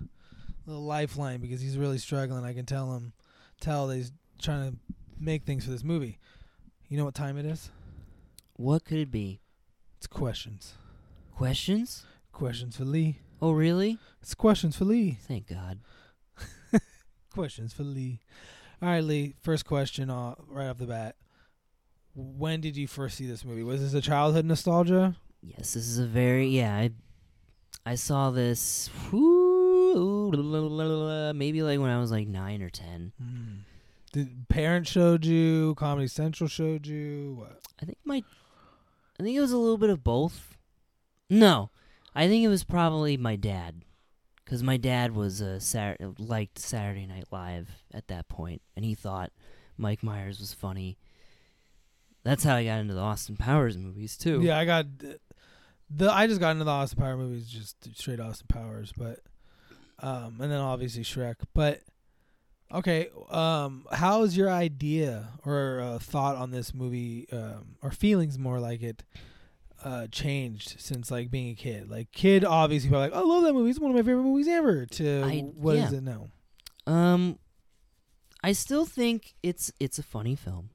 [SPEAKER 2] little lifeline because he's really struggling. I can tell him, tell that he's trying to make things for this movie. You know what time it is?
[SPEAKER 1] What could it be?
[SPEAKER 2] It's questions.
[SPEAKER 1] Questions?
[SPEAKER 2] Questions for Lee.
[SPEAKER 1] Oh, really?
[SPEAKER 2] It's questions for Lee.
[SPEAKER 1] Thank God.
[SPEAKER 2] Questions for Lee. All right, Lee. First question, uh, right off the bat. When did you first see this movie? Was this a childhood nostalgia?
[SPEAKER 1] Yes, this is a very yeah. I I saw this whoo, maybe like when I was like nine or ten.
[SPEAKER 2] Hmm. Did parents showed you? Comedy Central showed you? What?
[SPEAKER 1] I think my I think it was a little bit of both. No, I think it was probably my dad, because my dad was a liked Saturday Night Live at that point, and he thought Mike Myers was funny. That's how I got into the Austin Powers movies too.
[SPEAKER 2] Yeah, I got the. I just got into the Austin Powers movies, just straight Austin Powers, but um, and then obviously Shrek. But okay, um, how's your idea or uh, thought on this movie, um, or feelings more like it, uh, changed since like being a kid? Like kid, obviously, probably like, I love that movie. It's one of my favorite movies ever. To
[SPEAKER 1] I-
[SPEAKER 2] what is
[SPEAKER 1] yeah.
[SPEAKER 2] it now?
[SPEAKER 1] Um, I still think it's it's a funny film.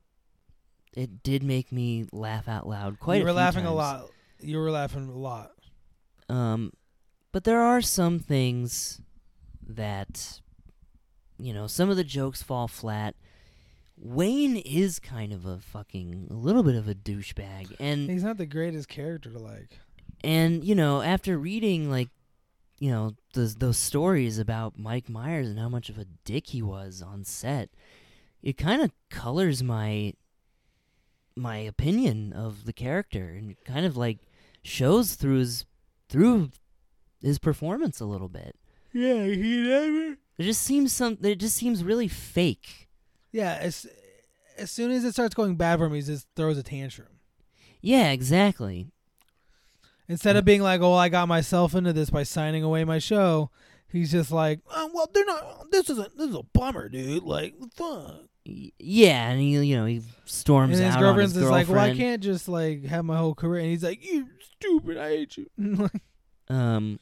[SPEAKER 1] It did make me laugh out loud quite.
[SPEAKER 2] you
[SPEAKER 1] a
[SPEAKER 2] were
[SPEAKER 1] few
[SPEAKER 2] laughing a lot. You were laughing a lot.
[SPEAKER 1] Um, but there are some things that, you know, some of the jokes fall flat. Wayne is kind of a fucking a little bit of a douchebag, and
[SPEAKER 2] He's not the greatest character to like.
[SPEAKER 1] and you know after reading like you know those those stories about Mike Myers and how much of a dick he was on set, it kind of colors my my opinion of the character and kind of like shows through his through his performance a little bit.
[SPEAKER 2] Yeah, he never.
[SPEAKER 1] It just seems some. It just seems really fake.
[SPEAKER 2] Yeah, as as soon as it starts going bad for him, he just throws a tantrum.
[SPEAKER 1] Yeah, exactly.
[SPEAKER 2] Instead of being like, "Oh, I got myself into this by signing away my show," he's just like, oh, "Well, they're not. This is a this is a bummer, dude. Like, fuck."
[SPEAKER 1] Yeah, and he, you know, he storms
[SPEAKER 2] And his
[SPEAKER 1] out
[SPEAKER 2] girlfriend's
[SPEAKER 1] his
[SPEAKER 2] just like, "Well, I can't just like have my whole career." And he's like, "You stupid. I hate you."
[SPEAKER 1] Um.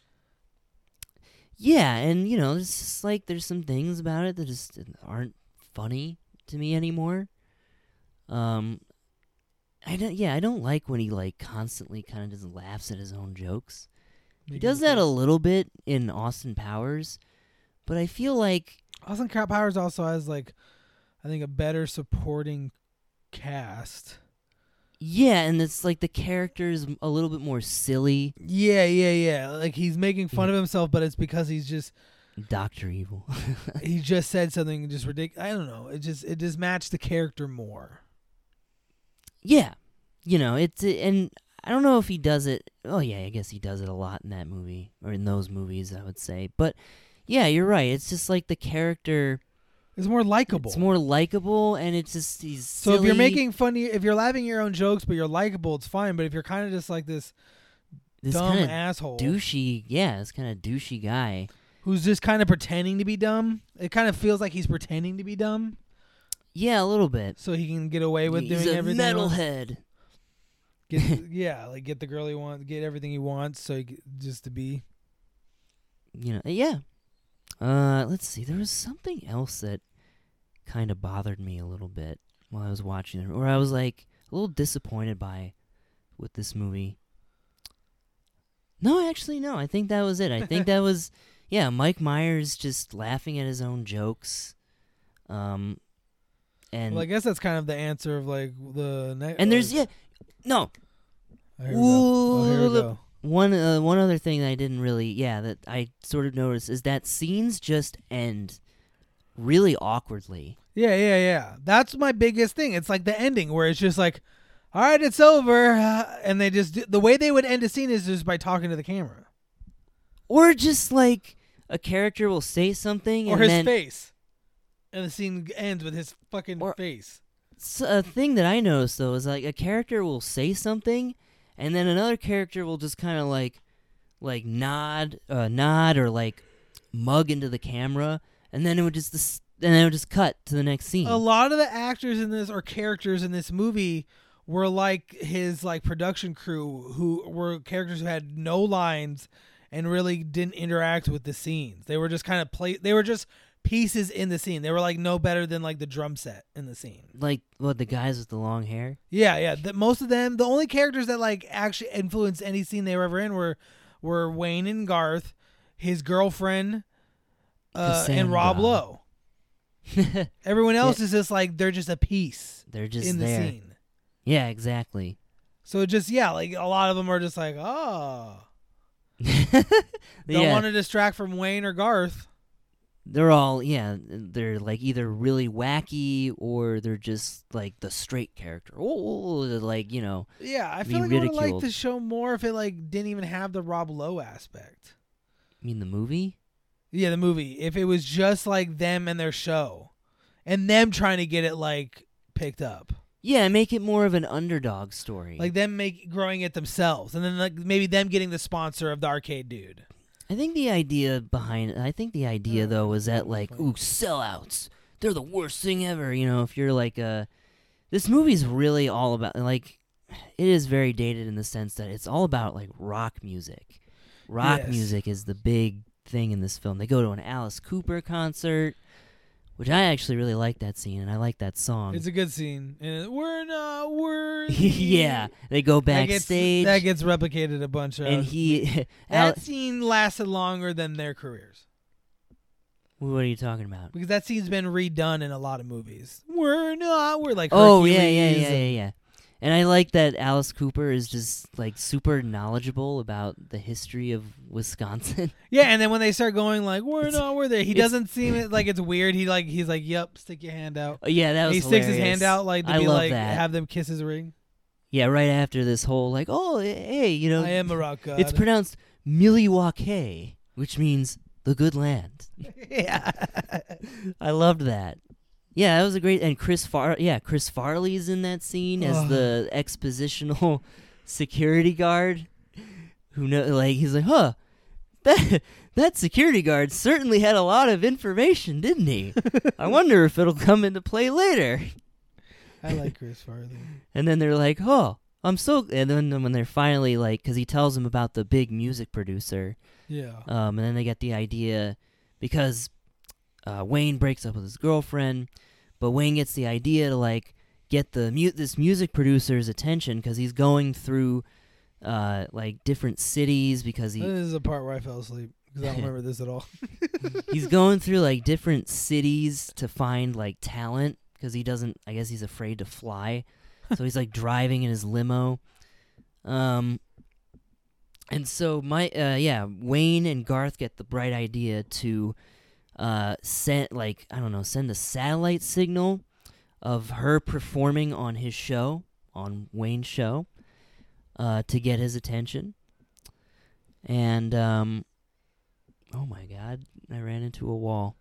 [SPEAKER 1] Yeah, and you know, it's just like there's some things about it that just aren't funny to me anymore. Um, I don't. Yeah, I don't like when he like constantly kind of just laughs at his own jokes. He does that a little bit in Austin Powers, but I feel like
[SPEAKER 2] Austin Powers also has like, I think, a better supporting cast.
[SPEAKER 1] yeah, and it's like the character is a little bit more silly.
[SPEAKER 2] Yeah, yeah, yeah. Like he's making fun of himself, but it's because he's just
[SPEAKER 1] Doctor Evil.
[SPEAKER 2] he just said something just ridiculous. I don't know. It just it just matched the character more.
[SPEAKER 1] yeah, you know it's and I don't know if he does it. Oh yeah, I guess he does it a lot in that movie or in those movies. I would say, but yeah, you're right. It's just like the character.
[SPEAKER 2] It's more likable.
[SPEAKER 1] It's more likable, and it's just he's.
[SPEAKER 2] so if you're making funny, if you're laughing at your own jokes, but you're likable, it's fine. But if you're kind of just like this,
[SPEAKER 1] this
[SPEAKER 2] dumb asshole
[SPEAKER 1] douchey, yeah, this kind of douchey guy.
[SPEAKER 2] Who's just kind of pretending to be dumb, it kind of feels like he's pretending to be dumb
[SPEAKER 1] Yeah, a little bit.
[SPEAKER 2] so he can get away with
[SPEAKER 1] he's
[SPEAKER 2] doing
[SPEAKER 1] a
[SPEAKER 2] everything. he
[SPEAKER 1] metalhead.
[SPEAKER 2] Get, yeah, like get the girl he wants, get everything he wants, so he, g- just to be.
[SPEAKER 1] you know yeah uh let's see there was something else that kind of bothered me a little bit while i was watching it or i was like a little disappointed by with this movie no actually no i think that was it i think that was yeah mike myers just laughing at his own jokes um and
[SPEAKER 2] well, I guess that's kind of the answer of like the. Ne-
[SPEAKER 1] and there's yeah no
[SPEAKER 2] Oh, here we go. Oh,
[SPEAKER 1] Ooh,
[SPEAKER 2] go.
[SPEAKER 1] One uh, one other thing that I didn't really yeah that I sort of noticed is that scenes just end really awkwardly.
[SPEAKER 2] Yeah, yeah, yeah. That's my biggest thing. It's like the ending where it's just like, all right, it's over, and they just the way they would end a scene is just by talking to the camera
[SPEAKER 1] Or just like a character will say something
[SPEAKER 2] or his
[SPEAKER 1] then
[SPEAKER 2] face, and the scene ends with his fucking
[SPEAKER 1] Or-
[SPEAKER 2] face.
[SPEAKER 1] A thing that I noticed though is like a character will say something and then another character will just kind of like like nod uh, nod or like mug into the camera and then it would just and then it would just cut to the next scene.
[SPEAKER 2] A lot of the actors in this or characters in this movie were like his like production crew who were characters who had no lines and really didn't interact with the scenes. They were just kind of play they were just pieces in the scene. They were like no better than like the drum set in the scene.
[SPEAKER 1] like what the guys with the long hair?
[SPEAKER 2] Yeah, yeah. The, most of them, the only characters that like actually influenced any scene they were ever in were were Wayne and Garth, his girlfriend, uh, and Rob. Lowe. Everyone else is just like they're just a piece
[SPEAKER 1] They're just
[SPEAKER 2] in the
[SPEAKER 1] there.
[SPEAKER 2] scene.
[SPEAKER 1] Yeah, exactly.
[SPEAKER 2] So it just yeah, like a lot of them are just like oh,
[SPEAKER 1] yeah,
[SPEAKER 2] don't want to distract from Wayne or Garth.
[SPEAKER 1] they're all yeah, they're like either really wacky or they're just like the straight character. Oh, like you know,
[SPEAKER 2] Yeah, I feel like I would like the show more if it like didn't even have the Rob Lowe aspect.
[SPEAKER 1] I mean the movie.
[SPEAKER 2] Yeah, the movie. If it was just like them and their show, and them trying to get it like picked up,
[SPEAKER 1] Yeah, make it more of an underdog story.
[SPEAKER 2] like them make growing it themselves, and then like maybe them getting the sponsor of the arcade dude.
[SPEAKER 1] I think the idea behind I think the idea
[SPEAKER 2] Oh,
[SPEAKER 1] though was that like,
[SPEAKER 2] fine.
[SPEAKER 1] ooh, sellouts. They're the worst thing ever, you know, if you're like uh this movie's really all about like it is very dated in the sense that it's all about like rock music. Rock
[SPEAKER 2] Yes.
[SPEAKER 1] music is the big thing in this film. They go to an Alice Cooper concert, which I actually really like that scene and I like that song.
[SPEAKER 2] It's a good scene, and we're not worthy.
[SPEAKER 1] yeah, they go
[SPEAKER 2] That gets,
[SPEAKER 1] backstage
[SPEAKER 2] that gets replicated a bunch of.
[SPEAKER 1] and he
[SPEAKER 2] that scene lasted longer than their careers
[SPEAKER 1] What are you talking about?
[SPEAKER 2] because that scene's been redone in a lot of movies. We're not. We're like.
[SPEAKER 1] Oh yeah, yeah, yeah, yeah, yeah. And I like that Alice Cooper is just like super knowledgeable about the history of Wisconsin.
[SPEAKER 2] Yeah, and then when they start going like, "We're
[SPEAKER 1] It's-
[SPEAKER 2] not, we're there," he doesn't seem it like it's weird. He like he's like, "Yep, stick your hand out."
[SPEAKER 1] Oh, yeah, that was
[SPEAKER 2] he sticks his hand out like to
[SPEAKER 1] I
[SPEAKER 2] be like
[SPEAKER 1] that.
[SPEAKER 2] have them kiss his ring.
[SPEAKER 1] Yeah, right after this whole like, oh, eh, hey, you know,
[SPEAKER 2] I am a rock god.
[SPEAKER 1] it's pronounced Milwaukee, which means the good land.
[SPEAKER 2] yeah.
[SPEAKER 1] I loved that. Yeah, that was a great and Chris Far yeah, Chris Farley's in that scene as the expositional security guard who know like he's like, "Huh. That that security guard certainly had a lot of information, didn't he? I wonder if it'll come into play later."
[SPEAKER 2] I like Chris Farley.
[SPEAKER 1] And then they're like, "Oh, I'm so." And then when they're finally like, because he tells them about the big music producer,
[SPEAKER 2] Yeah.
[SPEAKER 1] um, and then they get the idea because uh, Wayne breaks up with his girlfriend, but Wayne gets the idea to like get the mu- this music producer's attention because he's going through uh, like different cities because he
[SPEAKER 2] this is the part where I fell asleep because I don't remember this at all.
[SPEAKER 1] he's going through like different cities to find like talent because he doesn't i guess he's afraid to fly so he's like driving in his limo um and so my uh yeah wayne and garth get the bright idea to uh send like i don't know send a satellite signal of her performing on his show on wayne's show uh to get his attention and um oh my god i ran into a wall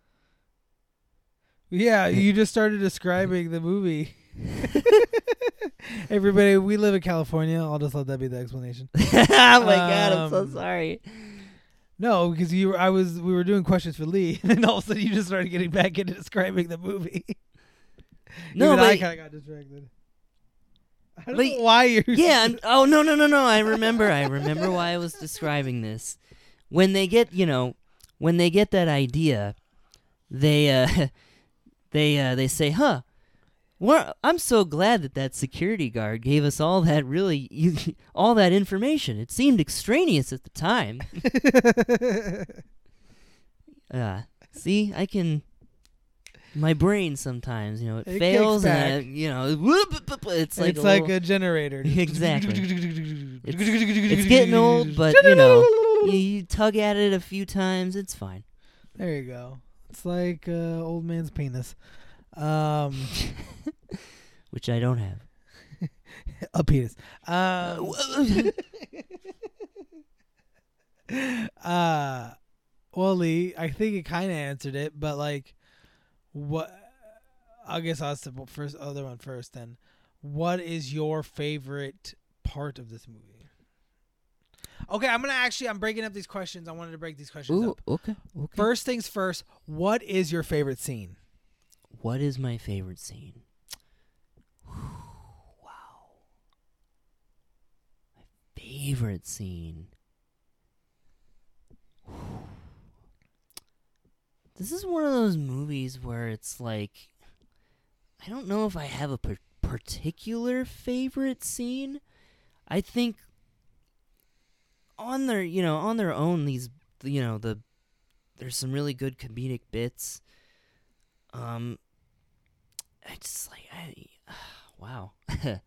[SPEAKER 2] Yeah, you just started describing the movie. Everybody, we live in California. I'll just let that be the explanation.
[SPEAKER 1] oh my god, I'm so
[SPEAKER 2] Um,
[SPEAKER 1] sorry.
[SPEAKER 2] No, because you were, I was, we were doing questions for Lee, and then all of a sudden you just started getting back into describing the movie.
[SPEAKER 1] No,
[SPEAKER 2] Even I kind of got distracted. I don't
[SPEAKER 1] But-
[SPEAKER 2] know why you're.
[SPEAKER 1] yeah. and- Oh no, no, no, no. I remember. I remember why I was describing this. When they get, you know, when they get that idea, they, uh, they, uh, they say, "Huh." Well, I'm so glad that that security guard gave us all that really, all that information. It seemed extraneous at the time. Uh, see, I can. My brain sometimes, you know, it,
[SPEAKER 2] It
[SPEAKER 1] fails, and I, you know, it's like
[SPEAKER 2] it's
[SPEAKER 1] a
[SPEAKER 2] like
[SPEAKER 1] little-
[SPEAKER 2] a generator.
[SPEAKER 1] Exactly. it's getting old, but you know, you, you tug at it a few times, it's fine.
[SPEAKER 2] There you go. It's like uh, old man's penis. Um,
[SPEAKER 1] Which I don't have.
[SPEAKER 2] a penis. Um, uh, well, Lee, I think it kind of answered it, but like, what? I guess I'll ask the first other one first. Then, what is your favorite part of this movie? Okay, I'm gonna actually. I'm breaking up these questions. I wanted to break these questions
[SPEAKER 1] Ooh,
[SPEAKER 2] up.
[SPEAKER 1] okay, okay.
[SPEAKER 2] First things first. What is your favorite scene?
[SPEAKER 1] What is my favorite scene? wow. My favorite scene. This is one of those movies where it's like I don't know if I have a par- particular favorite scene. I think on their, you know, on their own these you know, the there's some really good comedic bits. Um I just like I wow.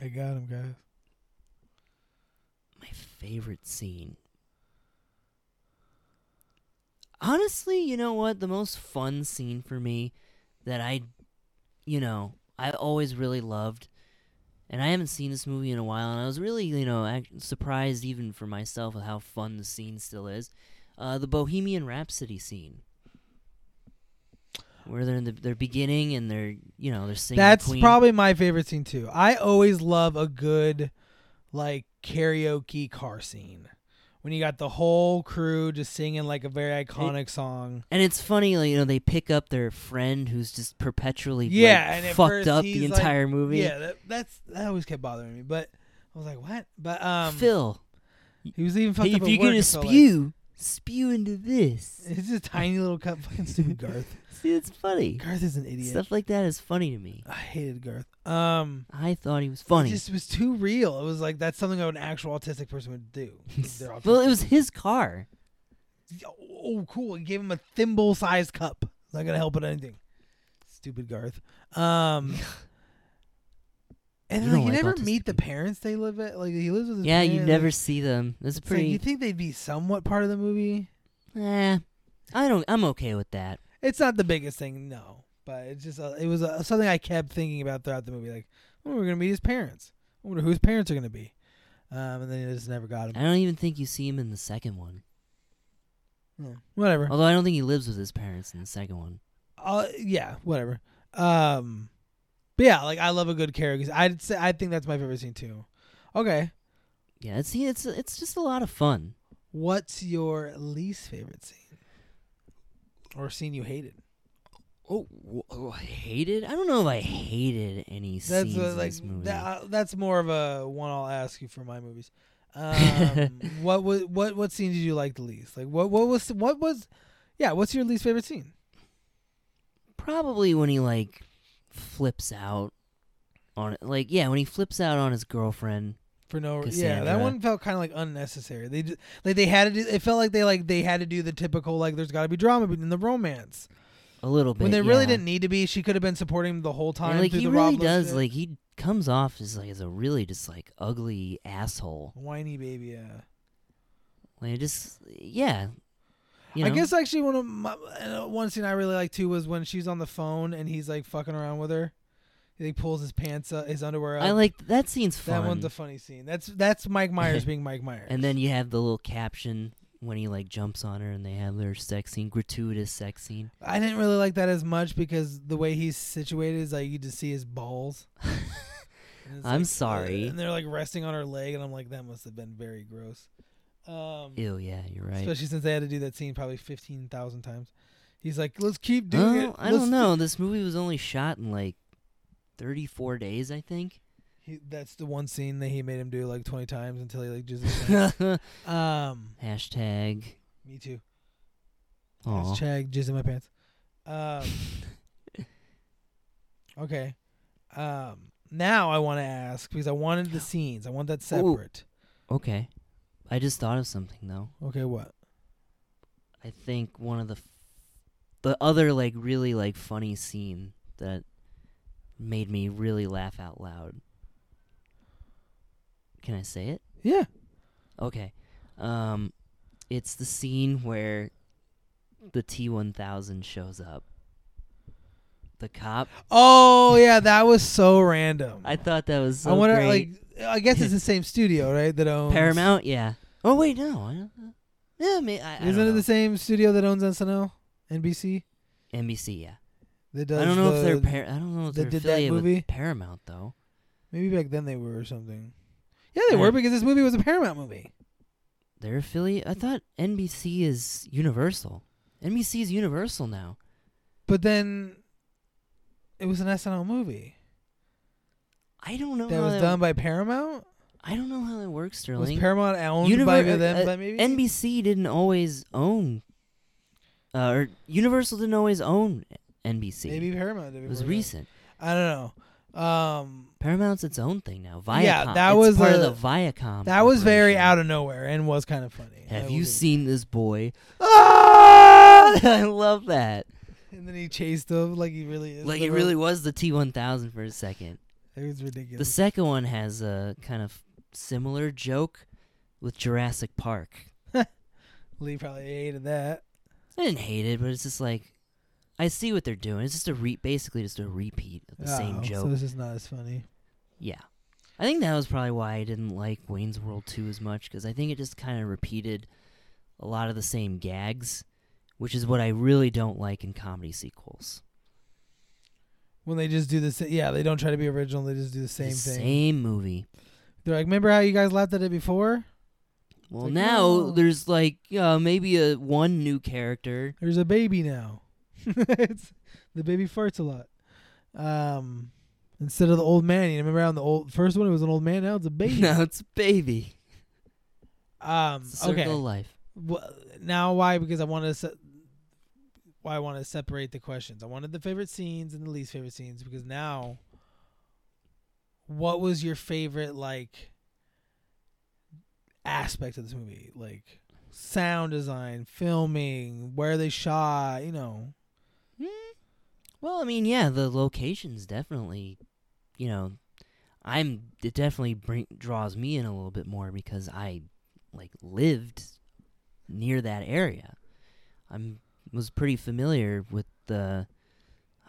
[SPEAKER 2] I got him, guys.
[SPEAKER 1] My favorite scene. Honestly, you know what? The most fun scene for me that I, you know, I always really loved, and I haven't seen this movie in a while, and I was really, you know, surprised even for myself at how fun the scene still is. Uh, the Bohemian Rhapsody scene. Where they're in the, they're beginning and they're you know they're singing
[SPEAKER 2] That's
[SPEAKER 1] Queen.
[SPEAKER 2] probably my favorite scene too. I always love a good like karaoke car scene. When you got the whole crew just singing like a very iconic song.
[SPEAKER 1] And it's funny, like, you know, they pick up their friend who's just perpetually
[SPEAKER 2] Yeah,
[SPEAKER 1] like, fucked up the
[SPEAKER 2] he's like-
[SPEAKER 1] entire movie.
[SPEAKER 2] Yeah, that, that's that always kept bothering me. But I was like, what? But um
[SPEAKER 1] Phil,
[SPEAKER 2] he was even fucked
[SPEAKER 1] hey,
[SPEAKER 2] up
[SPEAKER 1] if you're
[SPEAKER 2] work,
[SPEAKER 1] gonna
[SPEAKER 2] it like.
[SPEAKER 1] spew, spew into this.
[SPEAKER 2] It's a tiny little cup fucking stupid Garth.
[SPEAKER 1] See, it's funny.
[SPEAKER 2] Garth is an idiot.
[SPEAKER 1] Stuff like that is funny to me.
[SPEAKER 2] I hated Garth. Um
[SPEAKER 1] I thought he was funny.
[SPEAKER 2] It just was too real. It was like that's something an actual autistic person would do.
[SPEAKER 1] Well, it was his car.
[SPEAKER 2] Oh, cool. He gave him a thimble sized cup. It's not gonna help with anything. Stupid Garth. Um And
[SPEAKER 1] You
[SPEAKER 2] like you
[SPEAKER 1] like
[SPEAKER 2] never meet the parents they live at. Like he lives with his
[SPEAKER 1] Yeah,
[SPEAKER 2] parents.
[SPEAKER 1] you never see them. That's
[SPEAKER 2] it's like,
[SPEAKER 1] pretty.
[SPEAKER 2] you think they'd be somewhat part of the movie?
[SPEAKER 1] eh, I don't. I'm okay with that.
[SPEAKER 2] It's not the biggest thing, no. But it's just uh it was uh something I kept thinking about throughout the movie. Like, oh, we're gonna meet his parents. I wonder who his parents are gonna be. Um, and then he just never got him.
[SPEAKER 1] I don't even think you see him in the second one.
[SPEAKER 2] Yeah, whatever.
[SPEAKER 1] Although I don't think he lives with his parents in the second one.
[SPEAKER 2] Uh, yeah, whatever. Um, but yeah, like I love a good character. I'd say I think that's my favorite scene too. Okay,
[SPEAKER 1] Yeah, it's it's it's just a lot of fun.
[SPEAKER 2] what's your least favorite scene or scene you hated?
[SPEAKER 1] Oh, oh, hated? I don't know if I hated any
[SPEAKER 2] That's
[SPEAKER 1] scenes in
[SPEAKER 2] like
[SPEAKER 1] this movie.
[SPEAKER 2] that, uh, that's more of a one I'll ask you for my movies. Um, what was what what scene did you like the least? Like what what was what was yeah? What's your least favorite scene?
[SPEAKER 1] Probably when he like flips out on it. Like yeah, when he flips out on his girlfriend.
[SPEAKER 2] For no, reason. yeah, that one felt kind of like unnecessary. They just, like they had to do. It felt like they like they had to do the typical like there's got to be drama in the romance.
[SPEAKER 1] A little bit.
[SPEAKER 2] when they really
[SPEAKER 1] yeah.
[SPEAKER 2] didn't need to be. She could have been supporting him the whole time.
[SPEAKER 1] And, like he really does.
[SPEAKER 2] shit.
[SPEAKER 1] Like he comes off as like as a really just like ugly asshole.
[SPEAKER 2] whiny baby. Yeah.
[SPEAKER 1] Like it just yeah. You
[SPEAKER 2] I guess actually one of my uh, one scene I really like too was when she's on the phone and he's like fucking around with her. He pulls his pants, up, his underwear up.
[SPEAKER 1] I like that scene's
[SPEAKER 2] that one's a funny scene. That's that's Mike Myers being Mike Myers.
[SPEAKER 1] and then you have the little caption when he like jumps on her and they have their sex scene, gratuitous sex scene.
[SPEAKER 2] I didn't really like that as much because the way he's situated is like you just see his balls.
[SPEAKER 1] I'm
[SPEAKER 2] like,
[SPEAKER 1] sorry.
[SPEAKER 2] and they're like resting on her leg, and I'm like, that must have been very gross. Um,
[SPEAKER 1] Ew, yeah, you're right.
[SPEAKER 2] especially since they had to do that scene probably fifteen thousand times. He's like, let's keep doing
[SPEAKER 1] Well,
[SPEAKER 2] it.
[SPEAKER 1] I
[SPEAKER 2] Let's
[SPEAKER 1] don't know. This movie was only shot in like 34 days, I think.
[SPEAKER 2] He, that's the one scene that he made him do like twenty times until he like just. um,
[SPEAKER 1] Hashtag.
[SPEAKER 2] me too. Hashtag jizz in my pants. Um, okay. Um, now I want to ask because I wanted the scenes. I want that separate.
[SPEAKER 1] Okay. I just thought of something though.
[SPEAKER 2] Okay, what?
[SPEAKER 1] I think one of the f- the other like really like funny scene that made me really laugh out loud. Can I say it?
[SPEAKER 2] Yeah.
[SPEAKER 1] Okay. Um it's the scene where the T1000 shows up. The cop.
[SPEAKER 2] Oh yeah, that was so random.
[SPEAKER 1] I thought that was so
[SPEAKER 2] I wonder,
[SPEAKER 1] great.
[SPEAKER 2] like, I guess it's the same studio, right? That owns
[SPEAKER 1] Paramount, yeah. Oh wait, no. I don't, uh, yeah, I, I
[SPEAKER 2] Isn't
[SPEAKER 1] don't
[SPEAKER 2] it
[SPEAKER 1] know.
[SPEAKER 2] the same studio that owns SNL, NBC?
[SPEAKER 1] NBC, yeah.
[SPEAKER 2] That does
[SPEAKER 1] I don't know if they're
[SPEAKER 2] the-
[SPEAKER 1] par- I don't know if
[SPEAKER 2] that
[SPEAKER 1] they're
[SPEAKER 2] did that
[SPEAKER 1] affiliated
[SPEAKER 2] movie?
[SPEAKER 1] with Paramount though.
[SPEAKER 2] maybe back then they were or something. Yeah, they
[SPEAKER 1] Yeah.
[SPEAKER 2] were because this movie was a Paramount movie.
[SPEAKER 1] They're affiliate. I thought NBC is Universal. NBC is Universal now.
[SPEAKER 2] But then it was an SNL movie
[SPEAKER 1] I don't know
[SPEAKER 2] that was
[SPEAKER 1] that,
[SPEAKER 2] done by Paramount.
[SPEAKER 1] I don't know how that works, Sterling.
[SPEAKER 2] Was Paramount owned
[SPEAKER 1] Univer-
[SPEAKER 2] by
[SPEAKER 1] uh,
[SPEAKER 2] them?
[SPEAKER 1] uh,
[SPEAKER 2] by maybe
[SPEAKER 1] NBC didn't always own, uh, or Universal didn't always own NBC.
[SPEAKER 2] maybe Paramount. Did
[SPEAKER 1] it was recent.
[SPEAKER 2] I don't know. Um,
[SPEAKER 1] Paramount's its own thing now. Viacom.
[SPEAKER 2] Yeah, that
[SPEAKER 1] it's
[SPEAKER 2] was
[SPEAKER 1] part
[SPEAKER 2] a-
[SPEAKER 1] of the Viacom.
[SPEAKER 2] that was very out of nowhere and was kind of funny.
[SPEAKER 1] Have
[SPEAKER 2] will
[SPEAKER 1] you seen this boy? Ah! I love that.
[SPEAKER 2] And then he chased him like he really is.
[SPEAKER 1] Like
[SPEAKER 2] ro-
[SPEAKER 1] really was the T1000 for a second.
[SPEAKER 2] It was ridiculous.
[SPEAKER 1] The second one has a kind of similar joke with Jurassic Park.
[SPEAKER 2] Lee probably hated that.
[SPEAKER 1] I didn't hate it, but it's just like I see what they're doing. It's just a re- basically just a repeat of the same
[SPEAKER 2] Oh,
[SPEAKER 1] joke.
[SPEAKER 2] So it's just not as funny.
[SPEAKER 1] yeah. I think that was probably why I didn't like Wayne's World 2 as much cuz I think it just kind of repeated a lot of the same gags, which is what I really don't like in comedy sequels.
[SPEAKER 2] When they just do the same, yeah, they don't try to be original. They just do the same thing.
[SPEAKER 1] Same movie.
[SPEAKER 2] They're like, remember how you guys laughed at it before?
[SPEAKER 1] Well,
[SPEAKER 2] like,
[SPEAKER 1] now
[SPEAKER 2] no.
[SPEAKER 1] there's like uh, maybe a one new character.
[SPEAKER 2] There's a baby now. it's, the baby farts a lot. Um, instead of the old man, you remember how the old first one it was an old man. Now it's a baby.
[SPEAKER 1] now it's a baby.
[SPEAKER 2] Um,
[SPEAKER 1] It's a circle
[SPEAKER 2] okay.
[SPEAKER 1] of life.
[SPEAKER 2] Well, now why? Because I wanted to. Why I want to separate the questions. I wanted the favorite scenes and the least favorite scenes because now, what was your favorite like aspect of this movie? Like sound design, filming, where they shot. You know, hmm.
[SPEAKER 1] Well, I mean, yeah, the locations definitely, you know, I'm it definitely bring, draws me in a little bit more because I like lived near that area. I'm was pretty familiar with the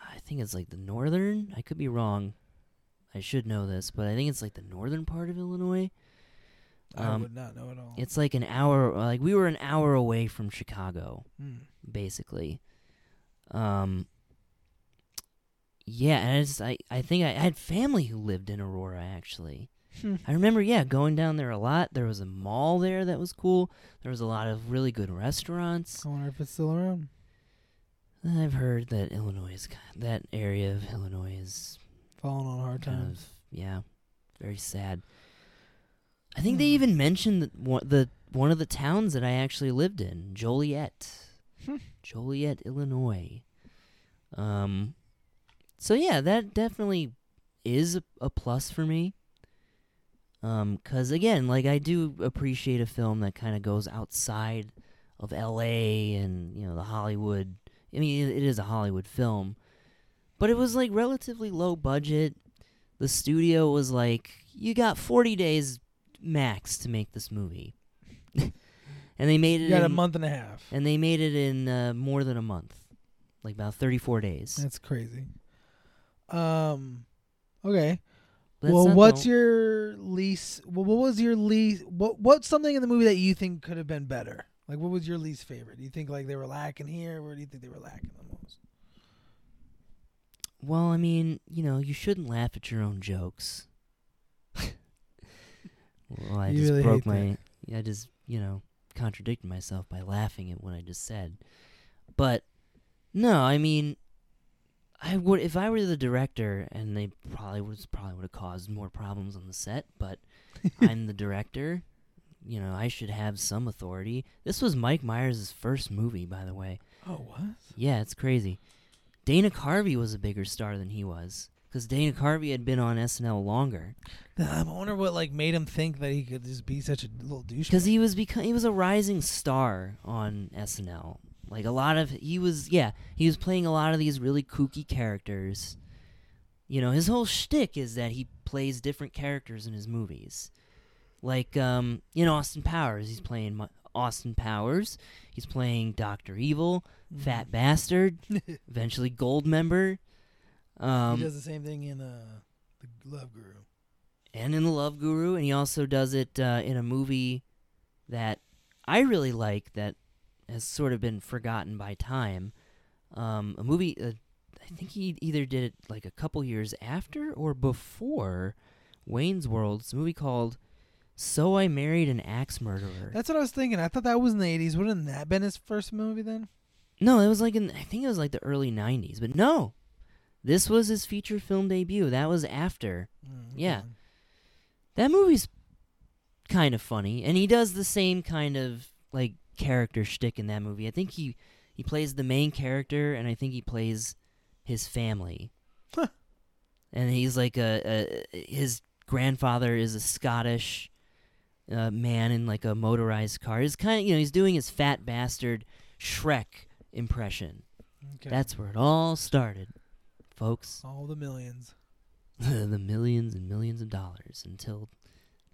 [SPEAKER 1] I think it's like the northern. I could be wrong. I should know this, but I think it's like the northern part of Illinois.
[SPEAKER 2] I
[SPEAKER 1] Um,
[SPEAKER 2] would not know at all.
[SPEAKER 1] It's like an hour like we were an hour away from Chicago
[SPEAKER 2] Hmm.
[SPEAKER 1] basically. Um yeah, and I just I, I think I, I had family who lived in Aurora actually.
[SPEAKER 2] Hmm.
[SPEAKER 1] I remember yeah, going down there a lot. There was a mall there that was cool. There was a lot of really good restaurants.
[SPEAKER 2] I wonder if it's still around.
[SPEAKER 1] I've heard that Illinois is that area of Illinois is
[SPEAKER 2] Falling on hard times.
[SPEAKER 1] of yeah, very sad. I think they
[SPEAKER 2] Hmm.
[SPEAKER 1] even mentioned that one, the one of the towns that I actually lived in, Joliet,
[SPEAKER 2] Hmm.
[SPEAKER 1] Joliet, Illinois. Um, so yeah, that definitely is a, a plus for me. Um, cause again, like I do appreciate a film that kind of goes outside of L.A. and you know the Hollywood. I mean, it, it is a Hollywood film, but it was like relatively low budget. The studio was like, you got 40 days max to make this movie. and they made it
[SPEAKER 2] You got a month and a half.
[SPEAKER 1] and they made it in uh, more than a month. Like about 34 days.
[SPEAKER 2] That's crazy. Um, okay. Well, what's your least? Well, what was your least? What What's something in the movie that you think could have been better? Like, what was your least favorite? Do you think like they were lacking here? Where do you think they were lacking the most?
[SPEAKER 1] Well, I mean, you know, you shouldn't laugh at your own jokes. well, I
[SPEAKER 2] You
[SPEAKER 1] just
[SPEAKER 2] really
[SPEAKER 1] broke my. I just, you know, contradicted myself by laughing at what I just said. But no, I mean, I would if I were the director, and they probably was probably would have caused more problems on the set. But I'm the director. You know, I should have some authority. This was Mike Myers' first movie, by the way.
[SPEAKER 2] Oh, what?
[SPEAKER 1] Yeah, it's crazy. Dana Carvey was a bigger star than he was because Dana Carvey had been on SNL longer
[SPEAKER 2] I wonder what like made him think that he could just be such a little douche.
[SPEAKER 1] because he was beco- he was a rising star on SNL. Like a lot of he was yeah he was playing a lot of these really kooky characters. You know his whole shtick is that he plays different characters in his movies. Like um in Austin Powers he's playing Mu- Austin Powers. He's playing Doctor Evil,
[SPEAKER 2] Mm.
[SPEAKER 1] Fat Bastard, eventually Goldmember. Um,
[SPEAKER 2] he does the same thing in uh, the Love Guru.
[SPEAKER 1] and in the Love Guru, and he also does it uh, in a movie that I really like that has sort of been forgotten by time. Um, a movie, uh, I think he either did it like a couple years after or before Wayne's World. It's a movie called "So I Married an Axe Murderer."
[SPEAKER 2] That's what I was thinking. I thought that was in the '80s. Wouldn't that been his first movie then?
[SPEAKER 1] no, it was like in I think it was like the early '90s, but no, this was his feature film debut. That was after.
[SPEAKER 2] Mm,
[SPEAKER 1] Yeah. That movie's kind of funny, and he does the same kind of like character shtick in that movie. I think he he plays the main character, and I think he plays his family.
[SPEAKER 2] Huh.
[SPEAKER 1] And he's like a, a his grandfather is a Scottish uh, man in like a motorized car. He's kind of you know he's doing his fat bastard Shrek impression.
[SPEAKER 2] Okay.
[SPEAKER 1] That's where it all started, folks.
[SPEAKER 2] all the millions.
[SPEAKER 1] the millions and millions of dollars until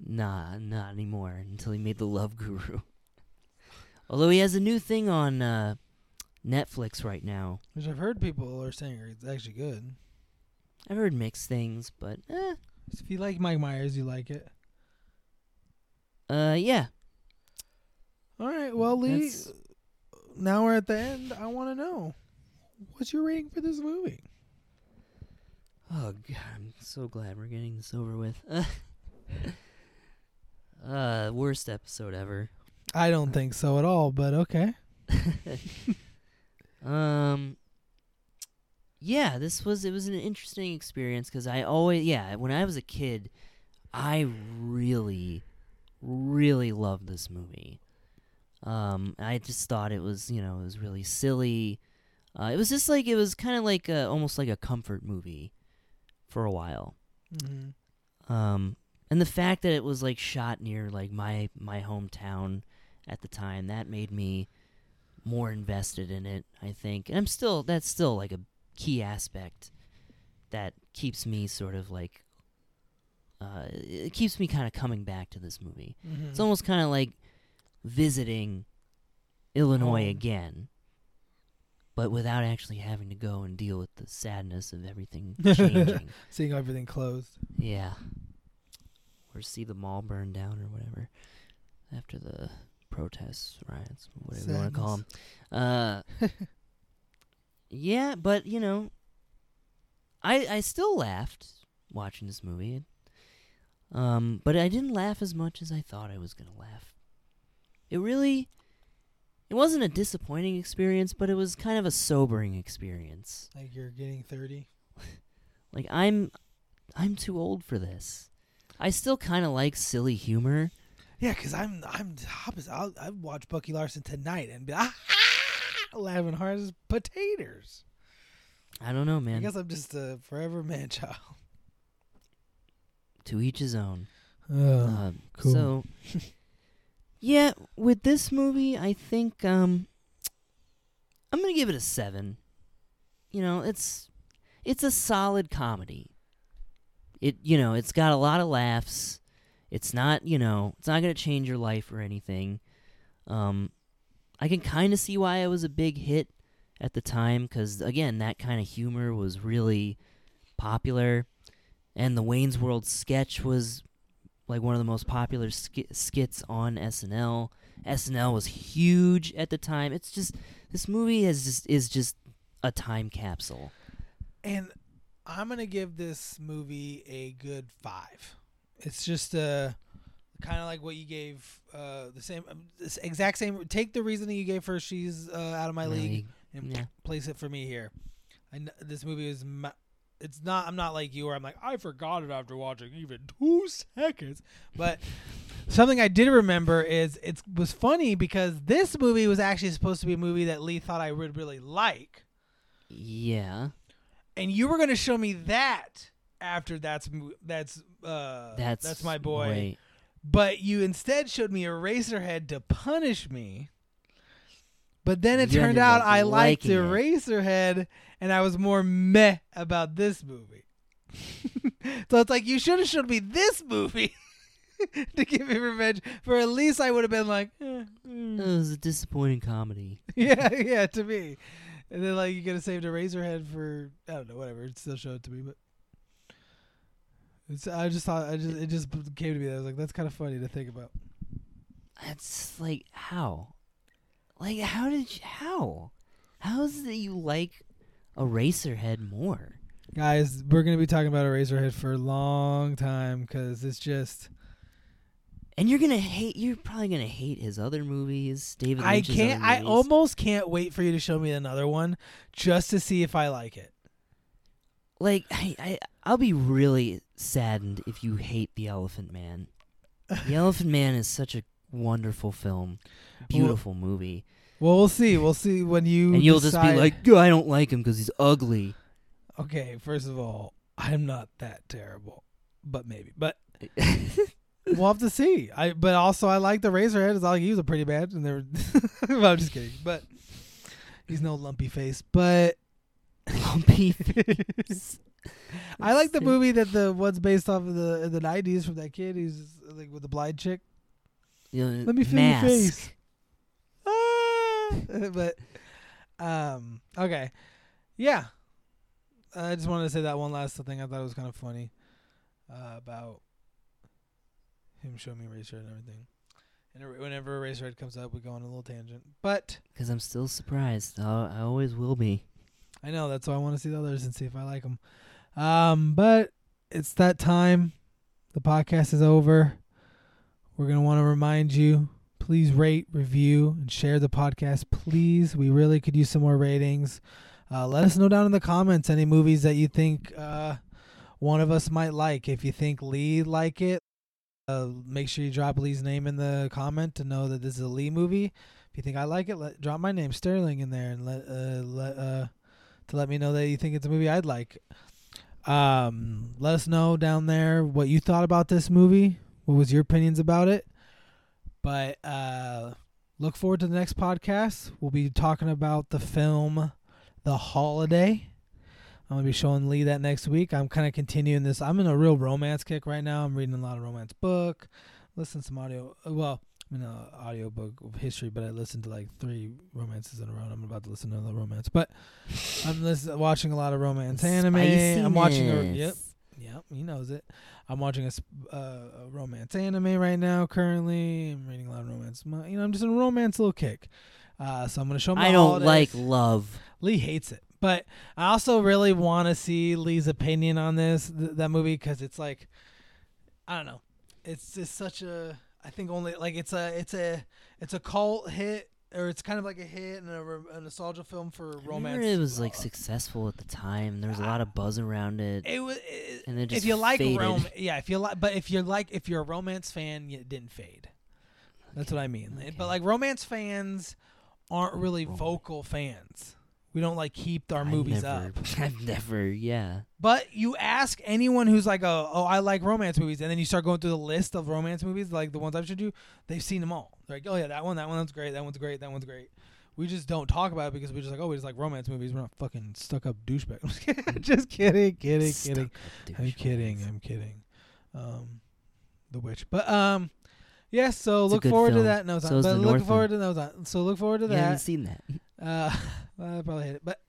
[SPEAKER 1] nah not anymore until he made the love guru although he has a new thing on uh, netflix right now
[SPEAKER 2] Which I've heard people are saying it's actually good.
[SPEAKER 1] i've heard mixed things but eh,
[SPEAKER 2] If you like Mike Myers, you like it.
[SPEAKER 1] uh yeah
[SPEAKER 2] All right. Well, Lee.
[SPEAKER 1] That's-
[SPEAKER 2] Now we're at the end. I want to know what's your rating for this movie.
[SPEAKER 1] oh god i'm so glad we're getting this over with uh worst episode ever
[SPEAKER 2] I don't think so at all, but okay.
[SPEAKER 1] um yeah this was it was an interesting experience because i always yeah when i was a kid i really really loved this movie um i just thought it was you know it was really silly uh, it was just like it was kind of like a, almost like a comfort movie for a while
[SPEAKER 2] Mm-hmm.
[SPEAKER 1] um and the fact that it was like shot near like my my hometown at the time that made me more invested in it i think and i'm still that's still like a key aspect that keeps me sort of like uh, it keeps me kind of coming back to this movie.
[SPEAKER 2] Mhm.
[SPEAKER 1] It's almost kind of like visiting Illinois
[SPEAKER 2] Home.
[SPEAKER 1] again, but without actually having to go and deal with the sadness of everything changing.
[SPEAKER 2] seeing everything closed.
[SPEAKER 1] yeah. Or see the mall burn down or whatever after the protests, riots, whatever you want to call them. Uh, yeah, but you know, I I still laughed watching this movie. Um, but I didn't laugh as much as I thought I was gonna laugh. It really, it wasn't a disappointing experience, but it was kind of a sobering experience.
[SPEAKER 2] Like you're getting thirty.
[SPEAKER 1] Like I'm, I'm too old for this. I still kind of like silly humor.
[SPEAKER 2] Yeah, because I'm I'm opposite. I'll I'd watch Bucky Larson tonight and be ah, laughing hard as potatoes.
[SPEAKER 1] I don't know, man.
[SPEAKER 2] I guess I'm just a forever man child.
[SPEAKER 1] To each his own.
[SPEAKER 2] Oh,
[SPEAKER 1] Um,
[SPEAKER 2] cool.
[SPEAKER 1] So, yeah, with this movie, I think um, I'm gonna give it a seven. You know, it's it's a solid comedy. It you know, it's got a lot of laughs. It's not you know, it's not gonna change your life or anything. Um, I can kind of see why it was a big hit at the time, because again, that kind of humor was really popular, and the Wayne's World sketch was like one of the most popular sk- skits on SNL. SNL was huge at the time. It's just this movie is just is just a time capsule.
[SPEAKER 2] and I'm gonna give this movie a good five. It's just uh kind of like what you gave uh the same um, this exact same. Take the reasoning you gave for she's uh, out of my league
[SPEAKER 1] league.
[SPEAKER 2] and
[SPEAKER 1] Yeah.
[SPEAKER 2] place it for me here. I kn- this movie is. Ma- it's not. I'm not like you, where I'm like I forgot it after watching even two seconds. But something I did remember is it was funny because this movie was actually supposed to be a movie that Lee thought I would really like,
[SPEAKER 1] Yeah,
[SPEAKER 2] and you were going to show me that after that's that's uh
[SPEAKER 1] that's
[SPEAKER 2] that's my boy.
[SPEAKER 1] Wait,
[SPEAKER 2] But you instead showed me a Eraserhead to punish me. But then it
[SPEAKER 1] You
[SPEAKER 2] turned out I liked
[SPEAKER 1] liking it.
[SPEAKER 2] Eraserhead and I was more meh about this movie. so it's like you should have showed me this movie to give me revenge. For at least I would have been like, eh,
[SPEAKER 1] it
[SPEAKER 2] mm.
[SPEAKER 1] was a disappointing comedy.
[SPEAKER 2] yeah, yeah, to me. And then like you could have saved Eraserhead for I don't know, whatever. It still showed it to me, but it's, I just thought I just it just came to me. I was like, that's kind of funny to think about.
[SPEAKER 1] That's like how, like how did you, how, how is it that you like Eraserhead more?
[SPEAKER 2] Guys, we're gonna be talking about Eraserhead for a long time because it's just
[SPEAKER 1] And you're gonna hate. You're probably gonna hate his other movies. David.
[SPEAKER 2] I can't. I almost can't wait for you to show me another one just to see if I like it.
[SPEAKER 1] like. I, I I'll be really saddened if you hate the Elephant Man. The Elephant Man is such a wonderful film, beautiful movie,
[SPEAKER 2] Well, we'll see. We'll see when you
[SPEAKER 1] and you'll just be like, "Gah, I don't like him because he's ugly.
[SPEAKER 2] okay. First of all, I'm not that terrible, but maybe. But we'll have to see. I but also I like the Eraserhead. It's all he was a pretty bad, and they're. I'm just kidding, but he's no lumpy face. But
[SPEAKER 1] Lumpy
[SPEAKER 2] I like the movie that the one's based off of the the '90s from that kid. He's like with the blind chick.
[SPEAKER 1] You know,
[SPEAKER 2] Let me feel
[SPEAKER 1] Mask.
[SPEAKER 2] your face. Ah! but um, okay, yeah. I just wanted to say that one last thing. I thought it was kind of funny uh, about him showing me Eraserhead and everything. And er- whenever Eraserhead comes up, we go on a little tangent. But
[SPEAKER 1] Because I'm still surprised. I, I always will be.
[SPEAKER 2] I know that's why I want to see the others and see if I like them. Um, but it's that time. The podcast is over. We're gonna want to remind you: please rate, review, and share the podcast. Please, we really could use some more ratings. Uh, let us know down in the comments any movies that you think uh, one of us might like. If you think Lee like it, uh, make sure you drop Lee's name in the comment to know that this is a Lee movie. If you think I like it, let drop my name Sterling in there and let uh, let uh, to let me know that you think it's a movie I'd like. Um, let us know down there what you thought about this movie. What was your opinions about it? But uh, look forward to the next podcast. We'll be talking about the film The Holiday. I'm gonna be showing Lee that next week. I'm kind of continuing this. I'm in a real romance kick right now. I'm reading a lot of romance book, listen to some audio. uh, Well, An audio book of history, but I listened to like three romances in a row. and I'm about to listen to another romance, but I'm listen, watching a lot of romance anime. I'm watching a yep, yep. He knows it. I'm watching a, uh, a romance anime right now. Currently, I'm reading a lot of romance. mo- You know, I'm just in a romance little kick. Uh, so I'm gonna show my
[SPEAKER 1] I don't
[SPEAKER 2] holidays.
[SPEAKER 1] like love.
[SPEAKER 2] Lee hates it, but I also really want to see Lee's opinion on this th- that movie because it's like, I don't know, it's just such a. I think only like it's a it's a it's a cult hit or it's kind of like a hit and a, a nostalgia film for
[SPEAKER 1] I
[SPEAKER 2] romance.
[SPEAKER 1] it was like successful at the time. There was a lot of buzz around it.
[SPEAKER 2] It was, it,
[SPEAKER 1] And it
[SPEAKER 2] if you like
[SPEAKER 1] faded.
[SPEAKER 2] rom, yeah, if you like, but if you're like, if you're a romance fan, it didn't fade. That's what I mean.
[SPEAKER 1] Okay.
[SPEAKER 2] But like romance fans aren't really vocal fans. We don't like keep our
[SPEAKER 1] I've
[SPEAKER 2] movies
[SPEAKER 1] never,
[SPEAKER 2] up.
[SPEAKER 1] I've never, yeah.
[SPEAKER 2] But you ask anyone who's like, oh, oh, I like romance movies, and then you start going through the list of romance movies, like the ones I've showed you, they've seen them all. They're like, oh yeah, that one, that one, one's great, that one's great, that one's great. We just don't talk about it because we're just like, oh, we just like romance movies. We're not fucking stuck up douchebags. just kidding, kidding,
[SPEAKER 1] Stuck
[SPEAKER 2] kidding. I'm kidding. I'm kidding. Um, The Witch. But um, yeah. So
[SPEAKER 1] It's a
[SPEAKER 2] look forward to that. No time.
[SPEAKER 1] So
[SPEAKER 2] but look forward to time. So look forward to
[SPEAKER 1] You haven't
[SPEAKER 2] that.
[SPEAKER 1] seen that.
[SPEAKER 2] Uh, I probably hate it, but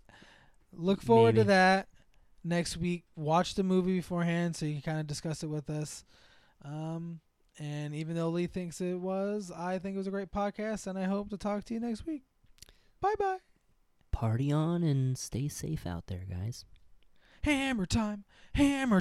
[SPEAKER 2] look forward to that next week. Watch the movie beforehand so you can kind of discuss it with us. Um, and even though Lee thinks it was, I think it was a great podcast, and I hope to talk to you next week. Bye bye.
[SPEAKER 1] Party on and stay safe out there, guys.
[SPEAKER 2] Hammer time. Hammer